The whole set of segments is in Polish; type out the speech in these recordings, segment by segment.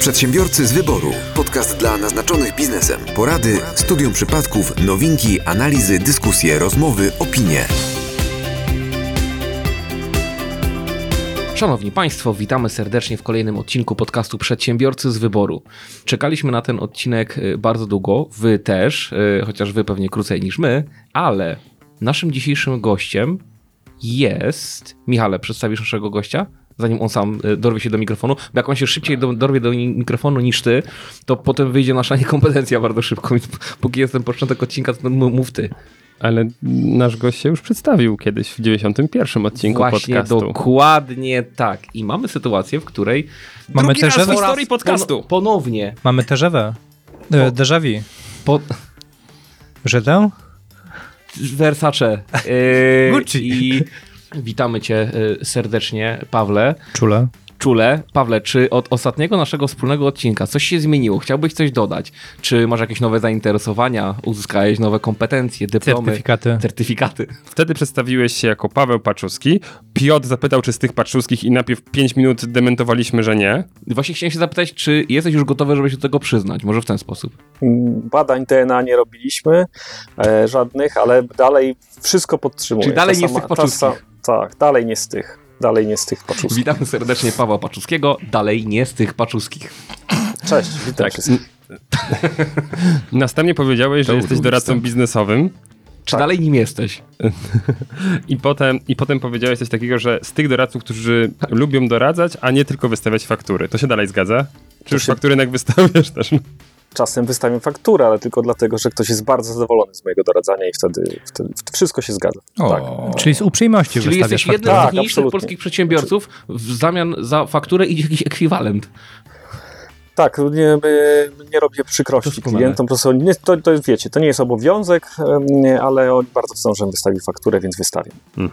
Przedsiębiorcy z wyboru. Podcast dla naznaczonych biznesem. Porady, studium przypadków, nowinki, analizy, dyskusje, rozmowy, opinie. Szanowni Państwo, witamy serdecznie w kolejnym odcinku podcastu Przedsiębiorcy z Wyboru. Czekaliśmy na ten odcinek y, bardzo długo, Wy też, y, chociaż Wy pewnie krócej niż my, ale naszym dzisiejszym gościem jest. Michale, przedstawisz naszego gościa? Zanim on sam y, dorwie się do mikrofonu, bo jak on się szybciej do, dorwie do mikrofonu niż ty, to potem wyjdzie nasza niekompetencja bardzo szybko, więc póki jest ten początek odcinka, to mów ty. Ale nasz gość się już przedstawił kiedyś w 91 odcinku Właśnie podcastu. dokładnie tak. I mamy sytuację, w której Mamy Drugi raz w historii podcastu. Pon- ponownie. Mamy też ewę. E, Déjà vu. Po? Versace. Yy, Gucci. I witamy cię y, serdecznie, Pawle. Czule. Czule. Pawle, czy od ostatniego naszego wspólnego odcinka coś się zmieniło? Chciałbyś coś dodać? Czy masz jakieś nowe zainteresowania? Uzyskałeś nowe kompetencje, dyplomy? Certyfikaty. Certyfikaty. Wtedy przedstawiłeś się jako Paweł Paczuski. Piotr zapytał, czy z tych Paczuskich i najpierw 5 minut dementowaliśmy, że nie. Właśnie chciałem się zapytać, czy jesteś już gotowy, żeby się do tego przyznać? Może w ten sposób. Badań DNA nie robiliśmy, e, żadnych, ale dalej wszystko podtrzymuję. Czyli dalej Ta nie z sama- tych ta paczuskich. Tak, dalej nie z tych. Dalej nie z tych paczuskich. Witamy serdecznie Pawła Paczuskiego, dalej nie z tych paczuskich. Cześć, witam Tak. wszystkich. Następnie powiedziałeś, że jesteś doradcą biznesowym. Czy dalej nim jesteś? I potem, I potem powiedziałeś coś takiego, że z tych doradców, którzy lubią doradzać, a nie tylko wystawiać faktury. To się dalej zgadza? Czy już się- faktury jednak wystawiasz też? Czasem wystawiam fakturę, ale tylko dlatego, że ktoś jest bardzo zadowolony z mojego doradzania i wtedy, wtedy wszystko się zgadza. Tak. Czyli z uprzejmości Czyli wystawiasz jesteś jednym fakturę. z Tak, absolutnie. polskich przedsiębiorców, w zamian za fakturę idzie jakiś ekwiwalent. Tak, nie, nie robię przykrości klientom, po prostu nie, to, to wiecie, to nie jest obowiązek, ale oni bardzo chcą, żebym wystawił fakturę, więc wystawię.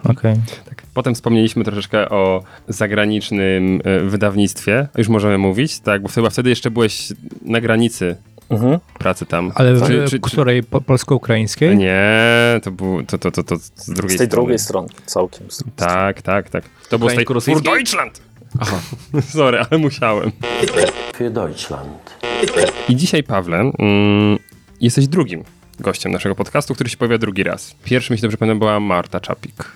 Okej. Tak. Potem wspomnieliśmy troszeczkę o zagranicznym e, wydawnictwie. Już możemy mówić, tak? Bo chyba wtedy jeszcze byłeś na granicy Mhm. pracy tam. Ale w Czy- czy- której po, polsko-ukraińskiej? Nie, to, był, to, to, to, to z drugiej Z tej strony. drugiej strony, całkiem. Tak, tak, tak. To było z tej? Für Deutschland! Aha. Sorry, ale musiałem. für Deutschland. I dzisiaj, Pawle, mm, jesteś drugim gościem naszego podcastu, który się pojawia drugi raz. Pierwszy, mi się dobrze pamiętam, była Marta Czapik.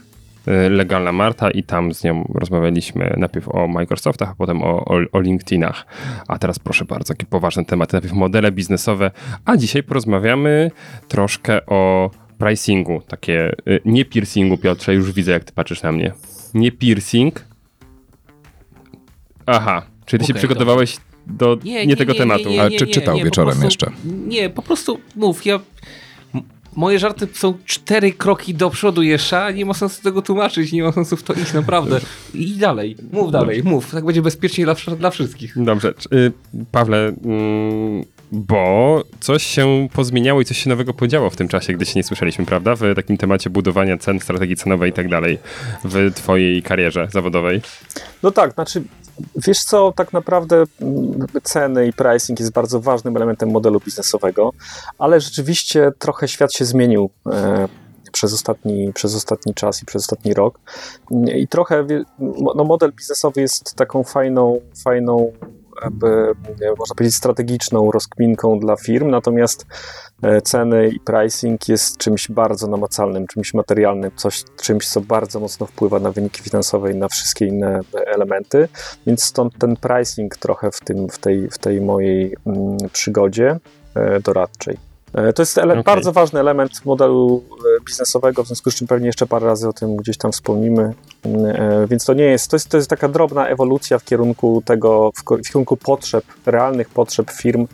Y, Legalna Marta i tam z nią rozmawialiśmy najpierw o Microsoftach, a potem o, o, o LinkedInach. A teraz proszę bardzo, jakie poważne tematy. Najpierw modele biznesowe, a dzisiaj porozmawiamy troszkę o pricingu. Takie, y, nie piercingu, Piotrze, już widzę, jak ty patrzysz na mnie. Nie piercing. Aha, czyli ty się Okej, przygotowałeś do nie, tego tematu. Ale czy czytał wieczorem prostu, jeszcze? Nie, po prostu mów, ja... Moje żarty są cztery kroki do przodu jeszcze, a nie ma sensu tego tłumaczyć, nie ma sensu w to iść naprawdę. I dalej, mów dalej, mów, tak będzie bezpieczniej dla, dla wszystkich. Dobrze. Y, Pawle, mm, bo coś się pozmieniało i coś się nowego podziało w tym czasie, gdy się nie słyszeliśmy, prawda? W takim temacie budowania cen, strategii cenowej i tak dalej w twojej karierze zawodowej. No tak, znaczy, wiesz co, tak naprawdę mm, ceny i pricing jest bardzo ważnym elementem modelu biznesowego, ale rzeczywiście trochę świat się zmienił e, przez, ostatni, przez ostatni czas i przez ostatni rok. I trochę, no model biznesowy jest taką fajną, fajną można powiedzieć, strategiczną rozkminką dla firm, natomiast e, ceny i pricing jest czymś bardzo namacalnym, czymś materialnym, coś, czymś, co bardzo mocno wpływa na wyniki finansowe i na wszystkie inne elementy, więc stąd ten pricing trochę w, tym, w, tej, w tej mojej mm, przygodzie e, doradczej. E, To jest Okej. bardzo ważny element modelu e, biznesowego, w związku z czym pewnie jeszcze parę razy o tym gdzieś tam wspomnimy. Mm, e, Więc to nie jest, to jest, to jest taka drobna ewolucja w kierunku tego, w kierunku potrzeb, realnych potrzeb firm,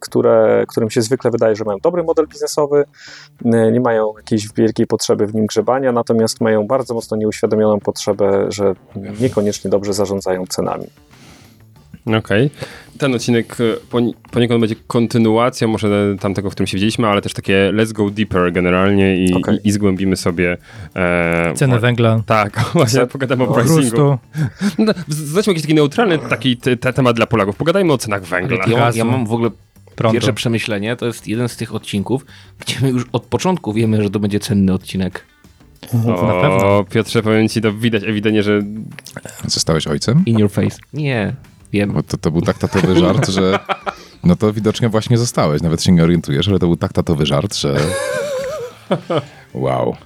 które, którym się zwykle wydaje, że mają dobry model biznesowy, nie mają jakiejś wielkiej potrzeby w nim grzebania, natomiast mają bardzo mocno nieuświadomioną potrzebę, że niekoniecznie dobrze zarządzają cenami. Okej. Ten odcinek e, poni- poniekąd będzie kontynuacją może tamtego, w którym się widzieliśmy, ale też takie let's go deeper generalnie i, Okej. i, i zgłębimy sobie e, Ceny wa- węgla, Tak, właśnie pogadamy o pricingu. chrustu. No, Znajdźmy jakiś taki neutralny taki te, te temat dla Polaków. Pogadajmy o cenach węgla. Ja, ja mam w ogóle Prądu. pierwsze przemyślenie, to jest jeden z tych odcinków, gdzie my już od początku wiemy, że to będzie cenny odcinek. O, Na pewno. Piotrze, powiem ci, to widać ewidentnie, że Zostałeś ojcem? In your face. Nie. Wiem. Bo to, to był tak tatowy żart, że no to widocznie właśnie zostałeś. Nawet się nie orientujesz, ale to był tak tatowy żart, że wow.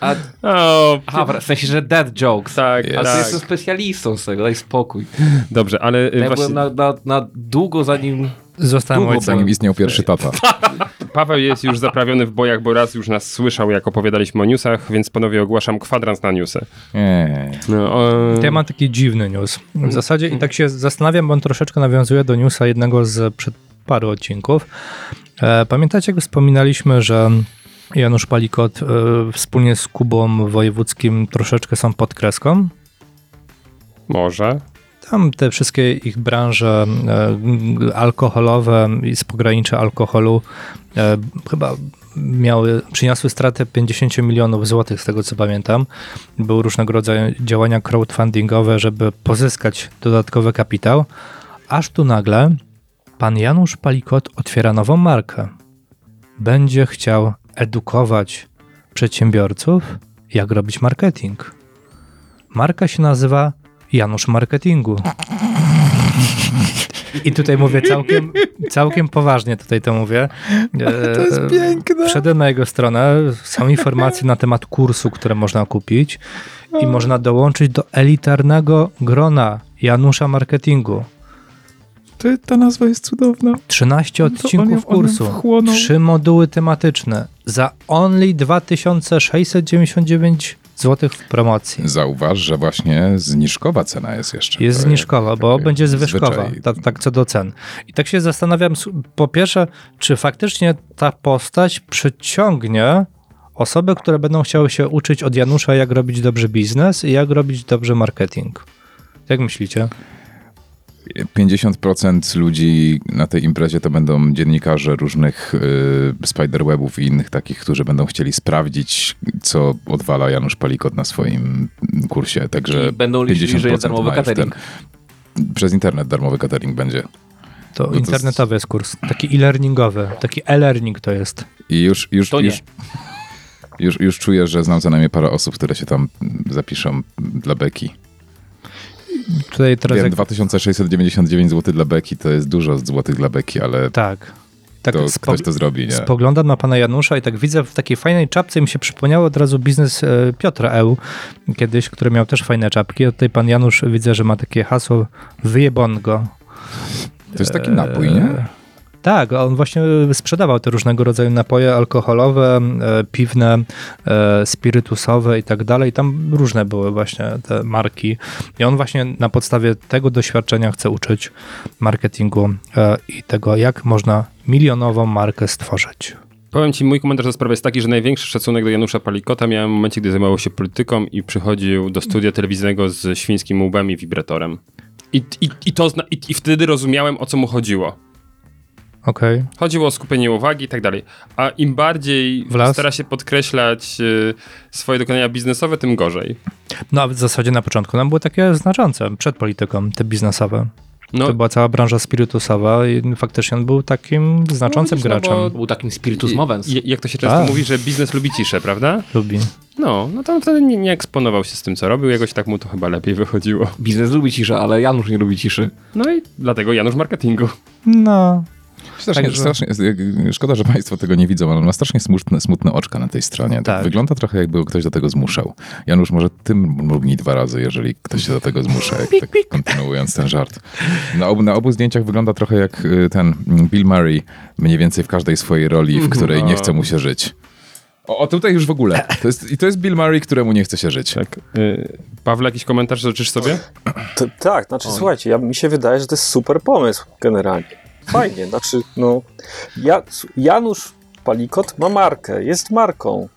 A, O, aha, w sensie, że dead jokes. tak, Ale tak. ty jestem specjalistą z tego, daj spokój. Dobrze, ale y, Ja właśnie byłem na, na, na długo zanim... Zostałem Długo ojcem. Zanim istniał pierwszy tata. Paweł jest już zaprawiony w bojach, bo raz już nas słyszał, jak opowiadaliśmy o newsach, więc panowie ogłaszam kwadrans na newsy. Nie. No, ja mam taki dziwny news. W zasadzie i tak się zastanawiam, bo on troszeczkę nawiązuje do newsa jednego z przed paru odcinków. E, Pamiętacie, jak wspominaliśmy, że Janusz Palikot e, wspólnie z Kubą Wojewódzkim troszeczkę są pod kreską? może. Tam te wszystkie ich branże e, alkoholowe i z pogranicza alkoholu e, chyba miały, przyniosły stratę 50 milionów złotych, z tego co pamiętam. Były różnego rodzaju działania crowdfundingowe, żeby pozyskać dodatkowy kapitał. Aż tu nagle pan Janusz Palikot otwiera nową markę. Będzie chciał edukować przedsiębiorców, jak robić marketing. Marka się nazywa Janusz Marketingu. I tutaj mówię całkiem, całkiem poważnie, tutaj to mówię. To jest piękne. Wszedłem na jego stronę, są informacje na temat kursu, które można kupić i można dołączyć do elitarnego grona Janusza Marketingu. To, ta nazwa jest cudowna. 13 on ją- odcinków on kursu, wchłonął. trzy moduły tematyczne za only 2699 zł w promocji. Zauważ, że właśnie zniżkowa cena jest jeszcze. Jest zniżkowa, bo będzie zwyżkowa, zwyczaj. tak, tak co do cen. I tak się zastanawiam, po pierwsze, czy faktycznie ta postać przyciągnie osoby, które będą chciały się uczyć od Janusza, jak robić dobrze biznes i jak robić dobrze marketing. Jak myślicie? 50% ludzi na tej imprezie to będą dziennikarze różnych y, spiderwebów i innych takich, którzy będą chcieli sprawdzić, co odwala Janusz Palikot na swoim kursie. Także I będą liczyli, że jest 50% darmowy catering. ten- Przez internet darmowy catering będzie. To to internetowy jest kurs, taki e-learningowy, taki e-learning to jest. I już, już, To już, już, już czuję, że znam co najmniej parę osób, które się tam zapiszą dla Beki. Tutaj teraz Wiem, jak, 2699 zł dla Beki to jest dużo złotych dla Beki, ale tak. Tak to ktoś to zrobi, nie? Spoglądam na pana Janusza i tak widzę w takiej fajnej czapce mi się przypomniało od razu biznes e, Piotra Eł kiedyś, który miał też fajne czapki. A tutaj pan Janusz widzę, że ma takie hasło wyjebongo. To jest taki napój, nie? E, Tak, on właśnie sprzedawał te różnego rodzaju napoje alkoholowe, e, piwne, e, spirytusowe i tak dalej. Tam różne były właśnie te marki. I on właśnie na podstawie tego doświadczenia chce uczyć marketingu e, i tego, jak można milionową markę stworzyć. Powiem ci, mój komentarz do sprawy jest taki, że największy szacunek do Janusza Palikota miałem w momencie, gdy zajmował się polityką i przychodził do studia telewizyjnego z świńskim łbem i wibratorem. I, i, i, to, i, I wtedy rozumiałem, o co mu chodziło. Okej. Chodziło o skupienie uwagi i tak dalej. A im bardziej stara się podkreślać y, swoje dokonania biznesowe, tym gorzej. No a w zasadzie na początku nam były takie znaczące przed polityką, te biznesowe. No, To była cała branża spirytusowa i faktycznie on był takim znaczącym widzisz, no graczem. bo- Był takim spiritus movens. jak to się często Tak. mówi, że biznes lubi ciszę, prawda? Lubi. No, no to on wtedy nie, nie eksponował się z tym, co robił, jakoś tak mu to chyba lepiej wychodziło. Biznes lubi ciszę, ale Janusz nie lubi ciszy. No i dlatego Janusz Marketingu. No. Strasznie, Także- strasznie, szkoda, że Państwo tego nie widzą, ale ma strasznie smutne, smutne oczka na tej stronie. Tak. Tak. Wygląda trochę jakby ktoś do tego zmuszał. Janusz, może tym mrugnij dwa razy, jeżeli ktoś się do tego zmusza, jak, tak kontynuując ten żart. Na obu, na obu zdjęciach wygląda trochę jak y, ten Bill Murray, mniej więcej w każdej swojej roli, w której nie chce mu się żyć. O, o tutaj już w ogóle. To jest, I to jest Bill Murray, któremu nie chce się żyć. Tak. Y, Pawle, jakiś komentarz życzysz sobie? To, tak, znaczy słuchajcie, ja, mi się wydaje, że to jest super pomysł generalnie. Fajnie, znaczy no, ja, Janusz Palikot ma markę, jest marką,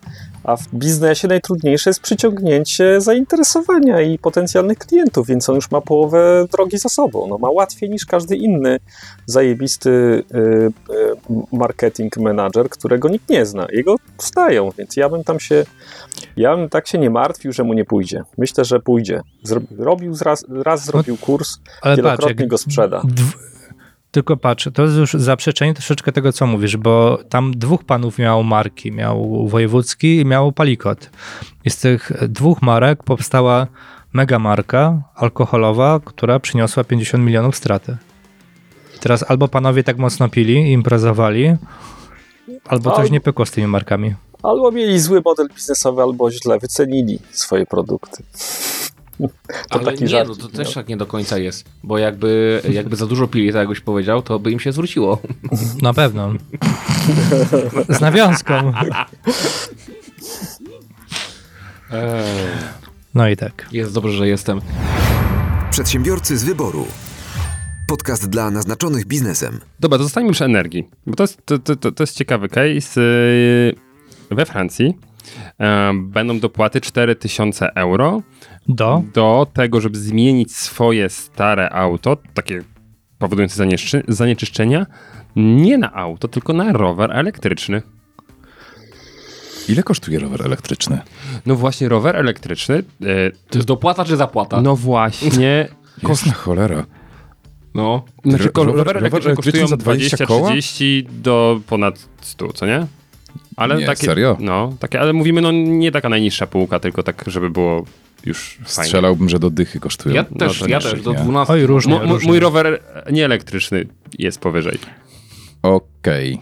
a w biznesie najtrudniejsze jest przyciągnięcie zainteresowania i potencjalnych klientów, więc on już ma połowę drogi za sobą. No, ma łatwiej niż każdy inny zajebisty y, y, marketing manager, którego nikt nie zna. Jego stają, więc ja bym tam się ja bym tak się nie martwił, że mu nie pójdzie. Myślę, że pójdzie. Zro, robił raz, raz zrobił kurs, Ale patrz, wielokrotnie jak go sprzeda. Tylko patrz, to jest już zaprzeczenie troszeczkę tego, co mówisz, bo tam dwóch panów miało marki. Miał Wojewódzki i miał Palikot. I z tych dwóch marek powstała mega marka alkoholowa, która przyniosła 50 milionów straty. I teraz albo panowie tak mocno pili i imprezowali, albo coś nie pykło z tymi markami. Albo mieli zły model biznesowy, albo źle wycenili swoje produkty. To Ale taki nie, żart, no to też tak nie do końca jest. Bo jakby, jakby za dużo pili, tak jakbyś powiedział, to by im się zwróciło. Na pewno. Z nawiązką. No i tak. Jest dobrze, że jestem. Przedsiębiorcy z wyboru. Podcast dla naznaczonych biznesem. Dobra, to zostańmy przy energii, bo to jest, to, to, to, to jest ciekawy case. Yy, We Francji e, będą dopłaty 4000 euro Do? do tego, żeby zmienić swoje stare auto, takie powodujące zanieczy- zanieczyszczenia, nie na auto, tylko na rower elektryczny. Ile kosztuje rower elektryczny? No właśnie, rower elektryczny, e, To jest dopłata czy zapłata? no właśnie, Jasna cholera. No. Znaczy, rower- rower rower elektryczny elektryczny kosztują za 20 koła? 20-30 do ponad 100, co nie? Ale Nie, takie, serio? No, takie, ale mówimy, no nie taka najniższa półka, tylko tak, żeby było już fajnie. Strzelałbym, że do dychy kosztują. Ja też, to ja nie, też, do nie. 12. Oj, różnie, mo- różnie. mój rower nie elektryczny jest powyżej. Okej.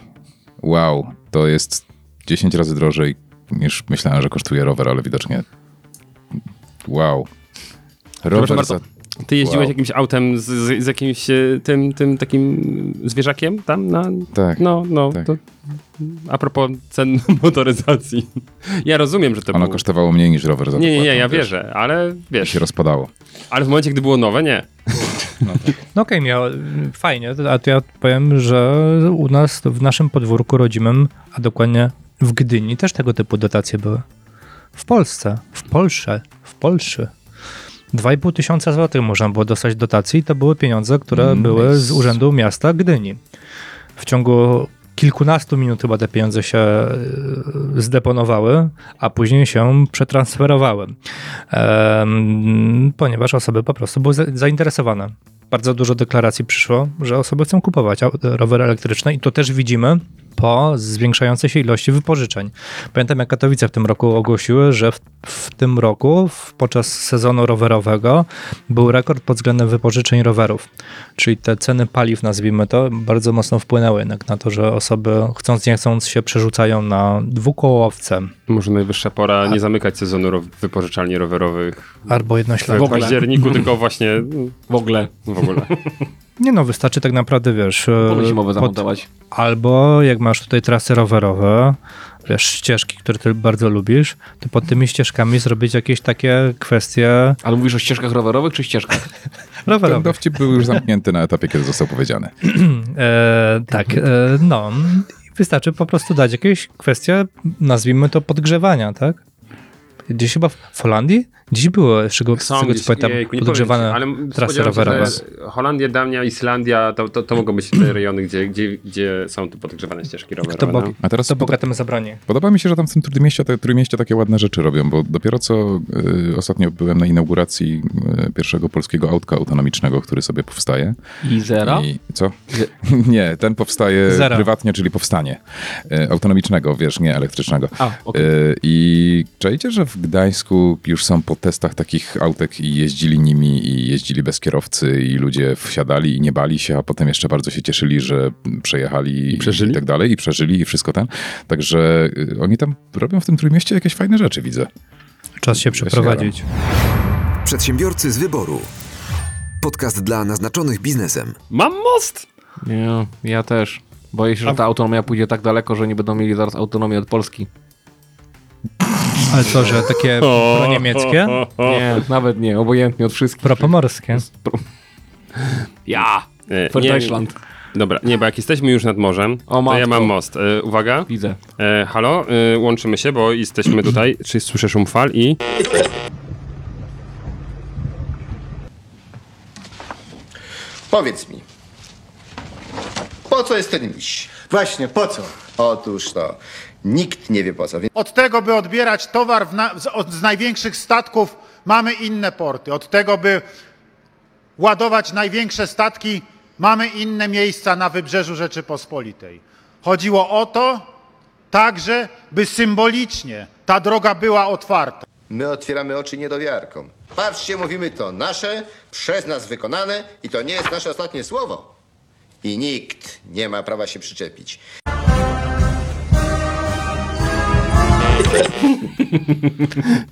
Wow, to jest 10 razy drożej niż myślałem, że kosztuje rower, ale widocznie. Wow. Rower Proszę za... bardzo, Ty jeździłeś Wow. jakimś autem z, z, z jakimś e, tym, tym takim zwierzakiem tam na... Tak. No, no, tak. to a propos cen motoryzacji. Ja rozumiem, że to Ono było... kosztowało mniej niż rower za Nie, nie, nie, ja wiesz. wierzę, ale wiesz, się rozpadało. ale w momencie, gdy było nowe, nie. No okej, miał, fajnie, a to ja powiem, że u nas, w naszym podwórku rodzimym, a dokładnie w Gdyni też tego typu dotacje były. W Polsce, w Polsce, w Polsce. 2,5 tysiąca złotych można było dostać dotacji i to były pieniądze, które Mm, były z. Urzędu Miasta Gdyni. W ciągu kilkunastu minut chyba te pieniądze się e, zdeponowały, a później się przetransferowały, ponieważ osoby po prostu były za- zainteresowane. Bardzo dużo deklaracji przyszło, że osoby chcą kupować rowery elektryczne i to też widzimy po zwiększającej się ilości wypożyczeń. Pamiętam, jak Katowice w tym roku ogłosiły, że w, w tym roku w, podczas sezonu rowerowego był rekord pod względem wypożyczeń rowerów. Czyli te ceny paliw, nazwijmy to, bardzo mocno wpłynęły jednak na to, że osoby chcąc nie chcąc się przerzucają na dwukołowce Może najwyższa pora nie zamykać sezonu ro- wypożyczalni rowerowych albo w jednośladne. ogóle. październiku, tylko właśnie W ogóle. w ogóle. Nie no, wystarczy tak naprawdę, wiesz, Pole e, zimowe pod, zamontować. albo jak masz tutaj trasy rowerowe, wiesz, ścieżki, które ty bardzo lubisz, to pod tymi ścieżkami zrobić jakieś takie kwestie Ale mówisz o ścieżkach rowerowych czy ścieżkach? Ten rowerowe. dowcip był już zamknięty na etapie, kiedy został powiedziany. E, tak, e, no. Wystarczy po prostu dać jakieś kwestie, nazwijmy to podgrzewania, tak? Gdzieś chyba w Holandii? Dziś było, z czego, z tego co pamiętam, podgrzewane ale trasy rowerowe. Holandia, Dania, Islandia, to, to, to mogą być te rejony, gdzie, gdzie, gdzie są tu podgrzewane ścieżki rowerowe. Kto, bog, no. A teraz pod- bogatym zabroni. Podoba mi się, że tam w tym Trójmieście, te, Trójmieście takie ładne rzeczy robią, bo dopiero co y, ostatnio byłem na inauguracji y, pierwszego polskiego autka autonomicznego, który sobie powstaje. I zera? I co? nie, ten powstaje Zero. prywatnie, czyli powstanie. Y, autonomicznego, wiesz, nie elektrycznego. A, okej. Y, I czajcie, że w Gdańsku już są po testach takich autek i jeździli nimi i jeździli bez kierowcy i ludzie wsiadali i nie bali się, a potem jeszcze bardzo się cieszyli, że przejechali I przeżyli? i tak dalej i przeżyli i wszystko ten. Także y, oni tam robią w tym Trójmieście jakieś fajne rzeczy, widzę. Czas się przeprowadzić. Przedsiębiorcy z wyboru. Podcast dla naznaczonych biznesem. Mam most! Nie, ja też. Boję się, że ta autonomia pójdzie tak daleko, że nie będą mieli zaraz autonomii od Polski. Ale co, że takie proniemieckie, Nie, nawet nie, obojętnie od wszystkich. propomorskie. Ja! E, For nie, Deutschland. Dobra, nie, bo jak jesteśmy już nad morzem, O, to ja mam most. E, uwaga. Widzę. E, halo, e, łączymy się, bo jesteśmy tutaj. Czy słyszę szum fal i... Powiedz mi, po co jest ten miś? Właśnie, po co? Otóż to, nikt nie wie po co, więc Od tego, by odbierać towar na, z, od, z największych statków, mamy inne porty. Od tego, by ładować największe statki, mamy inne miejsca na wybrzeżu Rzeczypospolitej. Chodziło o to także, by symbolicznie ta droga była otwarta. My otwieramy oczy niedowiarkom. Patrzcie, mówimy to nasze, przez nas wykonane i to nie jest nasze ostatnie słowo. I nikt nie ma prawa się przyczepić.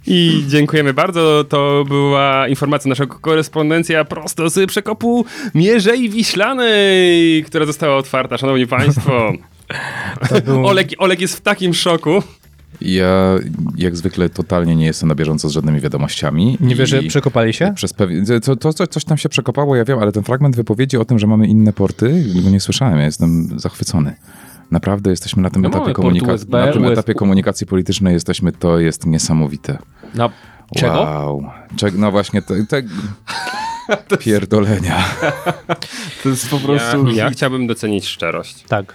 I dziękujemy bardzo. To była informacja naszego korespondencja prosto z przekopu Mierzei Wiślanej, która została otwarta, szanowni państwo. był- Olek, Olek jest w takim szoku. Ja jak zwykle totalnie nie jestem na bieżąco z żadnymi wiadomościami. Nie wiesz, że przekopali się? Przez pewien, to, to, to, coś tam się przekopało, ja wiem, ale ten fragment wypowiedzi o tym, że mamy inne porty, go nie słyszałem, ja jestem zachwycony. Naprawdę jesteśmy na tym No etapie komunikacji. USB, Na tym USB. etapie komunikacji politycznej jesteśmy, to jest niesamowite. Na czego? Wow. Czeg, no właśnie, te, te pierdolenia. To jest po Ja, prostu... ja chciałbym docenić szczerość. Tak.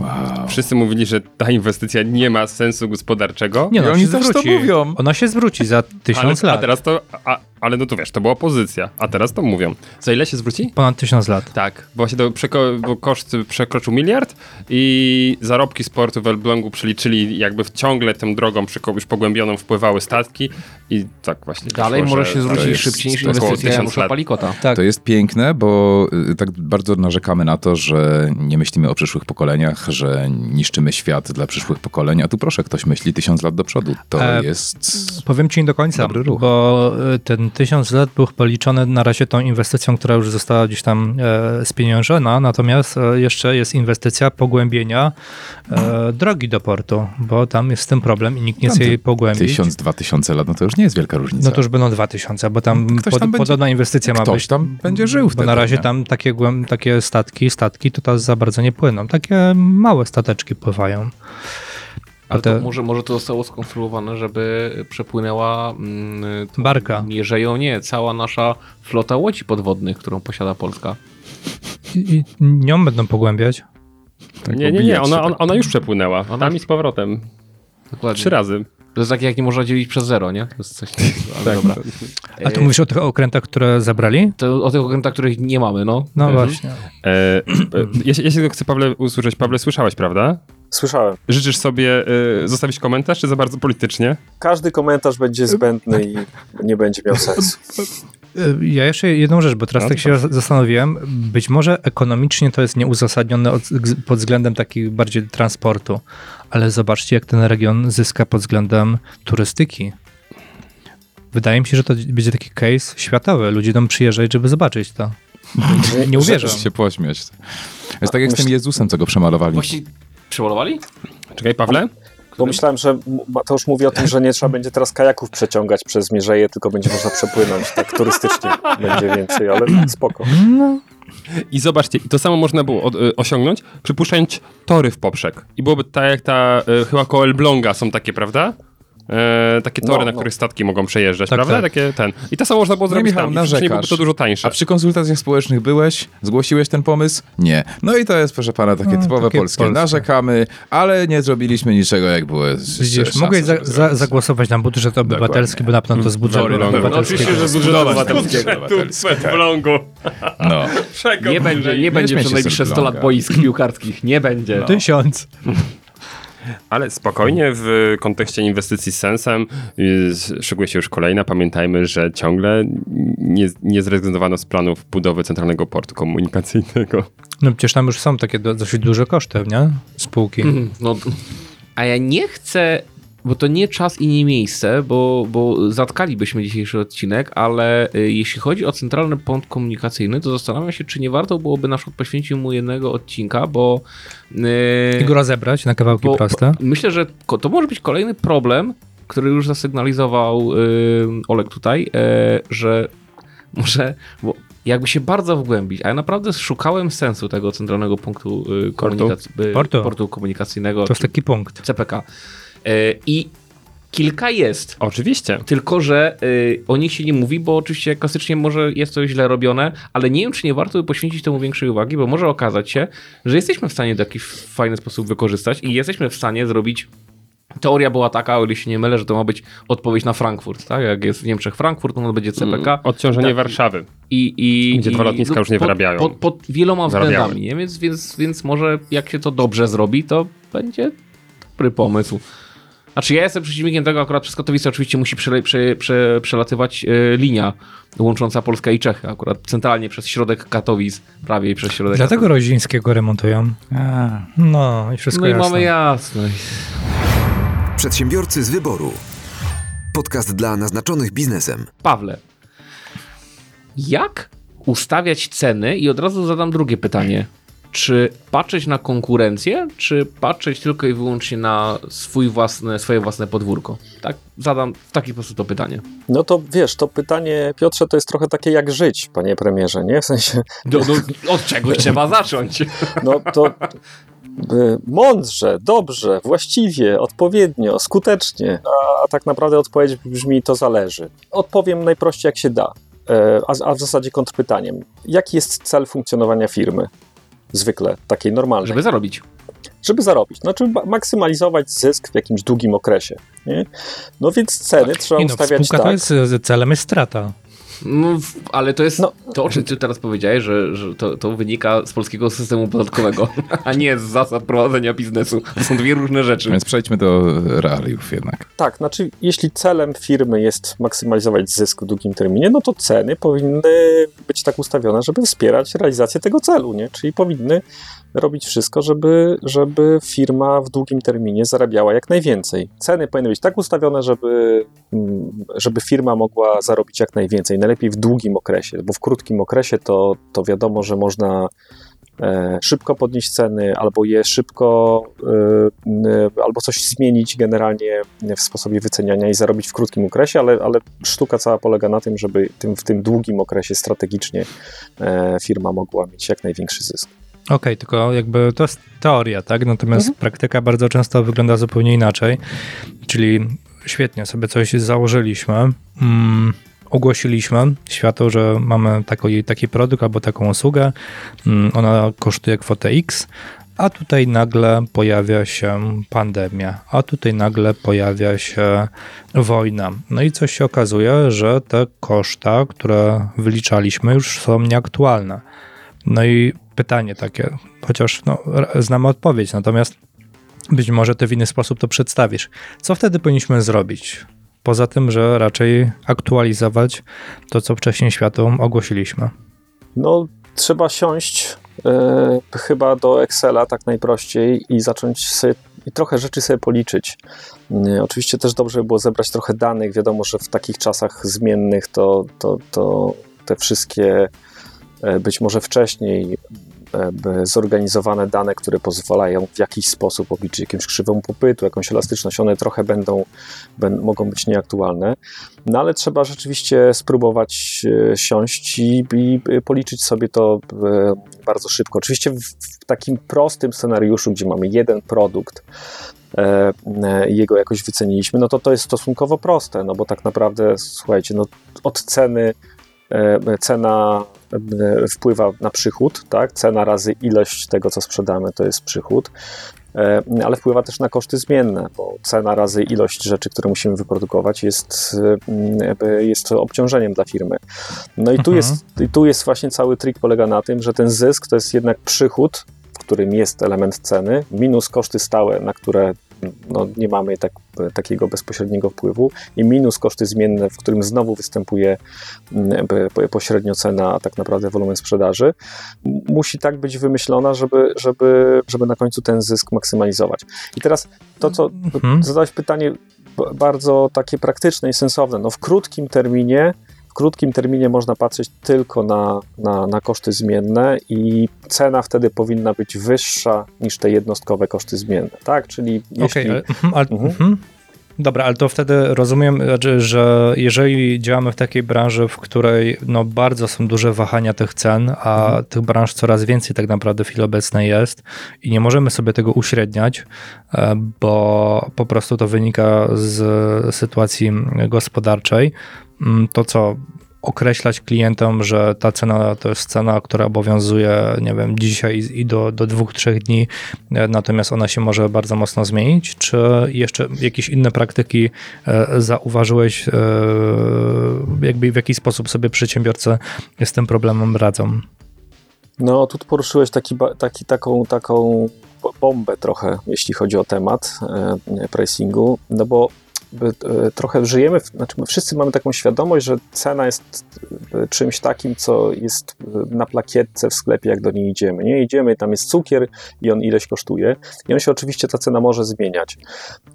Wow. Wszyscy mówili, że ta inwestycja nie ma sensu gospodarczego. Nie, no, oni się też to mówią. Ona się zwróci za ale, tysiąc a lat. teraz to, a, ale no to wiesz, to była pozycja, a teraz to mówią. Za ile się zwróci? Ponad tysiąc lat. Tak, bo właśnie to przeko- bo koszt przekroczył miliard i zarobki z portu w Elblągu przeliczyli jakby w ciągle tą drogą już pogłębioną wpływały statki i tak właśnie. Dalej wyszło, może że się zwrócić szybciej niż inwestycja tysiąc Janusza lat. Palikota. Tak. To jest piękne, bo y, tak bardzo narzekamy na to, że nie myślimy o przyszłych pokoleniach, że niszczymy świat dla przyszłych pokoleń, a tu proszę, ktoś myśli tysiąc lat do przodu. To E, jest... Powiem ci nie do końca, Dobry ruch. bo y, ten tysiąc lat był policzony na razie tą inwestycją, która już została gdzieś tam e, spieniężona, natomiast e, jeszcze jest inwestycja pogłębienia e, drogi do portu, bo tam jest z tym problem i nikt nie chce jej pogłębić. Tysiąc, dwa tysiące lat, no to już nie jest wielka różnica. No to już będą 2000, bo tam, Ktoś pod, tam będzie- podobna inwestycja ma ktoś być. tam będzie żył Bo wtedy, na razie nie? tam takie, takie statki, statki to za bardzo nie płyną. Takie małe stateczki pływają. A Ale te- to może, może to zostało skonstruowane, żeby przepłynęła mm, Barka. Mierzeją, nie, cała nasza flota łodzi podwodnych, którą posiada Polska. I, i nią będą pogłębiać. Tak Nie, nie, nie, się ona, tak. ona, ona już przepłynęła. Ona- Tam i z powrotem. Dokładnie. Trzy razy. To jest takie, jak nie można dzielić przez zero, nie? To jest coś takiego, ale dobra. A tu mówisz o tych okrętach, które zabrali? To o tych okrętach, których nie mamy, no. No Mhm. właśnie. E, e, ja, się- ja się tylko chcę Pawle usłyszeć. Pawle, słyszałeś, prawda? Słyszałem. Życzysz sobie e, zostawić komentarz, czy za bardzo politycznie? Każdy komentarz będzie zbędny i nie będzie miał sensu. Y, Ja jeszcze jedną rzecz, bo teraz No tak się zastanowiłem. Być może ekonomicznie to jest nieuzasadnione od, pod względem takich bardziej transportu, ale zobaczcie, jak ten region zyska pod względem turystyki. Wydaje mi się, że to będzie taki case światowy. Ludzie tam przyjeżdżać, żeby zobaczyć to. Nie, nie. Możesz się pośmiać. Jest tak jak z tym Jezusem, co go przemalowali. Właśnie przemalowali? Czekaj, Pawle? Bo myślałem, że M- Mateusz mówi o tym, że nie trzeba będzie teraz kajaków przeciągać przez Mierzeję, tylko będzie można przepłynąć tak turystycznie. Będzie więcej, ale spoko. I zobaczcie, to samo można było y, osiągnąć, przypuszczając tory w poprzek. I byłoby tak jak ta, y, chyba koło Elbląga są takie, prawda? E, takie tory, No, na no. których statki mogą przejeżdżać, Tak, prawda? tak. Takie ten. I to samo można było No zrobić Michał, tam. Faktycznie byłoby narzekasz. to dużo tańsze. A przy konsultacjach społecznych byłeś? Zgłosiłeś ten pomysł? Nie. No i to jest, proszę pana, takie No, typowe takie polskie. polskie. Narzekamy, ale nie zrobiliśmy niczego, jak było. Widzisz, mogłeś za, za, zagłosować na budżet obywatelski, bo na pewno to z budżetu. No obywatelskiego. oczywiście, że z budżetu obywatelskiego. w Elblągu. No. Nie będzie, nie będzie przez najbliższe 100 Elbląga. lat boisk piłkarskich. Nie będzie. No. Tysiąc. Ale spokojnie, w kontekście inwestycji z sensem, y, szykuje się już kolejna. Pamiętajmy, że ciągle nie, nie zrezygnowano z planów budowy centralnego portu komunikacyjnego. No przecież tam już są takie do, dosyć duże koszty, nie? Spółki. Mhm, No, a ja nie chcę, bo to nie czas i nie miejsce, bo, bo zatkalibyśmy dzisiejszy odcinek, ale y, jeśli chodzi o centralny pont komunikacyjny, to zastanawiam się, czy nie warto byłoby na przykład poświęcić mu jednego odcinka, bo... y, I go rozebrać na kawałki bo, proste. bo myślę, że to może być kolejny problem, który już zasygnalizował y, Olek tutaj, e, że może bo jakby się bardzo wgłębić, a ja naprawdę szukałem sensu tego centralnego punktu komunikacji, y, Portu. portu komunikacyjnego, To jest taki punkt. CPK. E, I kilka jest. Oczywiście. Tylko, że y, o nich się nie mówi, bo oczywiście klasycznie może jest to źle robione, ale nie wiem, czy nie warto by poświęcić temu większej uwagi, bo może okazać się, że jesteśmy w stanie to w jakiś fajny sposób wykorzystać i jesteśmy w stanie zrobić. Teoria była taka, o ile się nie mylę, że to ma być odpowiedź na Frankfurt, tak? Jak jest w Niemczech Frankfurt, to będzie CPK. Odciążenie Tak. Warszawy. I, i, Gdzie dwa lotniska już nie pod, wyrabiają. Pod, pod wieloma Zarabiały. względami, nie? Więc, więc, więc może jak się to dobrze zrobi, to będzie dobry pomysł. Znaczy ja jestem przeciwnikiem tego, akurat przez Katowice oczywiście musi prze, prze, prze, przelatywać e, linia łącząca Polskę i Czechy, akurat centralnie przez środek Katowic, prawie i przez środek Dlatego Katowic. Rozińskiego remontują. No i wszystko No i jasne. mamy jasność. Przedsiębiorcy z wyboru. Podcast dla naznaczonych biznesem. Pawle, jak ustawiać ceny? I od razu zadam drugie pytanie. Czy patrzeć na konkurencję, czy patrzeć tylko i wyłącznie na swój własne, swoje własne podwórko? Tak? Zadam w taki sposób to pytanie. No to wiesz, to pytanie, Piotrze, to jest trochę takie jak żyć, panie premierze, nie? W sensie, No, no, od czegoś trzeba zacząć. no to y, mądrze, dobrze, właściwie, odpowiednio, skutecznie, a, a tak naprawdę odpowiedź brzmi to zależy. Odpowiem najprościej jak się da, e, a, a w zasadzie kontrpytaniem. Jaki jest cel funkcjonowania firmy? Zwykle, takiej normalnej. Żeby zarobić. żeby zarobić. Znaczy ma- maksymalizować zysk w jakimś długim okresie. Nie? No więc ceny trzeba Nie no, ustawiać tak. to jest, celem jest strata. No, ale to jest No. to, o czym ty teraz powiedziałeś, że, że to, to wynika z polskiego systemu podatkowego, a nie z zasad prowadzenia biznesu. To są dwie różne rzeczy. Więc przejdźmy do realiów jednak. Tak, znaczy jeśli celem firmy jest maksymalizować zysk w długim terminie, no to ceny powinny być tak ustawione, żeby wspierać realizację tego celu, nie? Czyli powinny robić wszystko, żeby, żeby firma w długim terminie zarabiała jak najwięcej. Ceny powinny być tak ustawione, żeby, mm, żeby firma mogła zarobić jak najwięcej. Najlepiej w długim okresie, bo w krótkim okresie to, to wiadomo, że można e, szybko podnieść ceny, albo je szybko, e, albo coś zmienić generalnie w sposobie wyceniania i zarobić w krótkim okresie, ale, ale sztuka cała polega na tym, żeby tym, w tym długim okresie strategicznie e, firma mogła mieć jak największy zysk. Okej, tylko jakby to jest teoria, tak? Natomiast Mhm. praktyka bardzo często wygląda zupełnie inaczej. Czyli świetnie sobie coś założyliśmy, mm, ogłosiliśmy światu, że mamy taki, taki produkt albo taką usługę, mm, ona kosztuje kwotę X, a tutaj nagle pojawia się pandemia, a tutaj nagle pojawia się wojna. No i coś się okazuje, że te koszta, które wyliczaliśmy, już są nieaktualne. No i pytanie takie, chociaż no, znamy odpowiedź, natomiast być może ty w inny sposób to przedstawisz. Co wtedy powinniśmy zrobić? Poza tym, że raczej aktualizować to, co wcześniej światu ogłosiliśmy. No, trzeba siąść e, chyba do Excela tak najprościej i zacząć sobie i trochę rzeczy sobie policzyć. Nie, oczywiście też dobrze by było zebrać trochę danych. Wiadomo, że w takich czasach zmiennych to, to, to te wszystkie e, być może wcześniej e, zorganizowane dane, które pozwalają w jakiś sposób obliczyć jakąś krzywą popytu, jakąś elastyczność, one trochę będą, ben, mogą być nieaktualne. No ale trzeba rzeczywiście spróbować e, siąść i, i policzyć sobie to e, bardzo szybko. Oczywiście w, w takim prostym scenariuszu, gdzie mamy jeden produkt, e, e, jego jakoś wyceniliśmy, no to to jest stosunkowo proste, no bo tak naprawdę, słuchajcie, no od ceny e, cena e, wpływa na przychód, tak? Cena razy ilość tego, co sprzedamy, to jest przychód, e, ale wpływa też na koszty zmienne, bo cena razy ilość rzeczy, które musimy wyprodukować jest, e, jest obciążeniem dla firmy. No i tu, Mhm. jest, i tu jest właśnie cały trik polega na tym, że ten zysk to jest jednak przychód, w którym jest element ceny, minus koszty stałe, na które no, nie mamy tak, takiego bezpośredniego wpływu i minus koszty zmienne, w którym znowu występuje mm, pośrednio cena, a tak naprawdę wolumen sprzedaży, musi tak być wymyślona, żeby, żeby, żeby na końcu ten zysk maksymalizować. I teraz to, co Mhm. zadałeś pytanie bardzo takie praktyczne i sensowne. No w krótkim terminie w krótkim terminie można patrzeć tylko na, na, na koszty zmienne i cena wtedy powinna być wyższa niż te jednostkowe koszty zmienne, tak? Czyli jeśli... Okej, ale, mhm, ale, Mhm. mhm. Dobra, ale to wtedy rozumiem, znaczy, że jeżeli działamy w takiej branży, w której no, bardzo są duże wahania tych cen, a Mhm. tych branż coraz więcej tak naprawdę w chwili obecnej jest i nie możemy sobie tego uśredniać, e, bo po prostu to wynika z sytuacji gospodarczej, to co określać klientom, że ta cena to jest cena, która obowiązuje, nie wiem, dzisiaj i do, do dwóch, trzech dni, e, natomiast ona się może bardzo mocno zmienić, czy jeszcze jakieś inne praktyki e, zauważyłeś, e, jakby w jaki sposób sobie przedsiębiorcy z tym problemem radzą? No, tu poruszyłeś taki, taki, taką, taką bombę trochę, jeśli chodzi o temat pricingu, no bo trochę żyjemy, znaczy my wszyscy mamy taką świadomość, że cena jest e, czymś takim, co jest na plakietce w sklepie, jak do niej idziemy. Nie idziemy, tam jest cukier i on ileś kosztuje. I on się oczywiście, ta cena może zmieniać,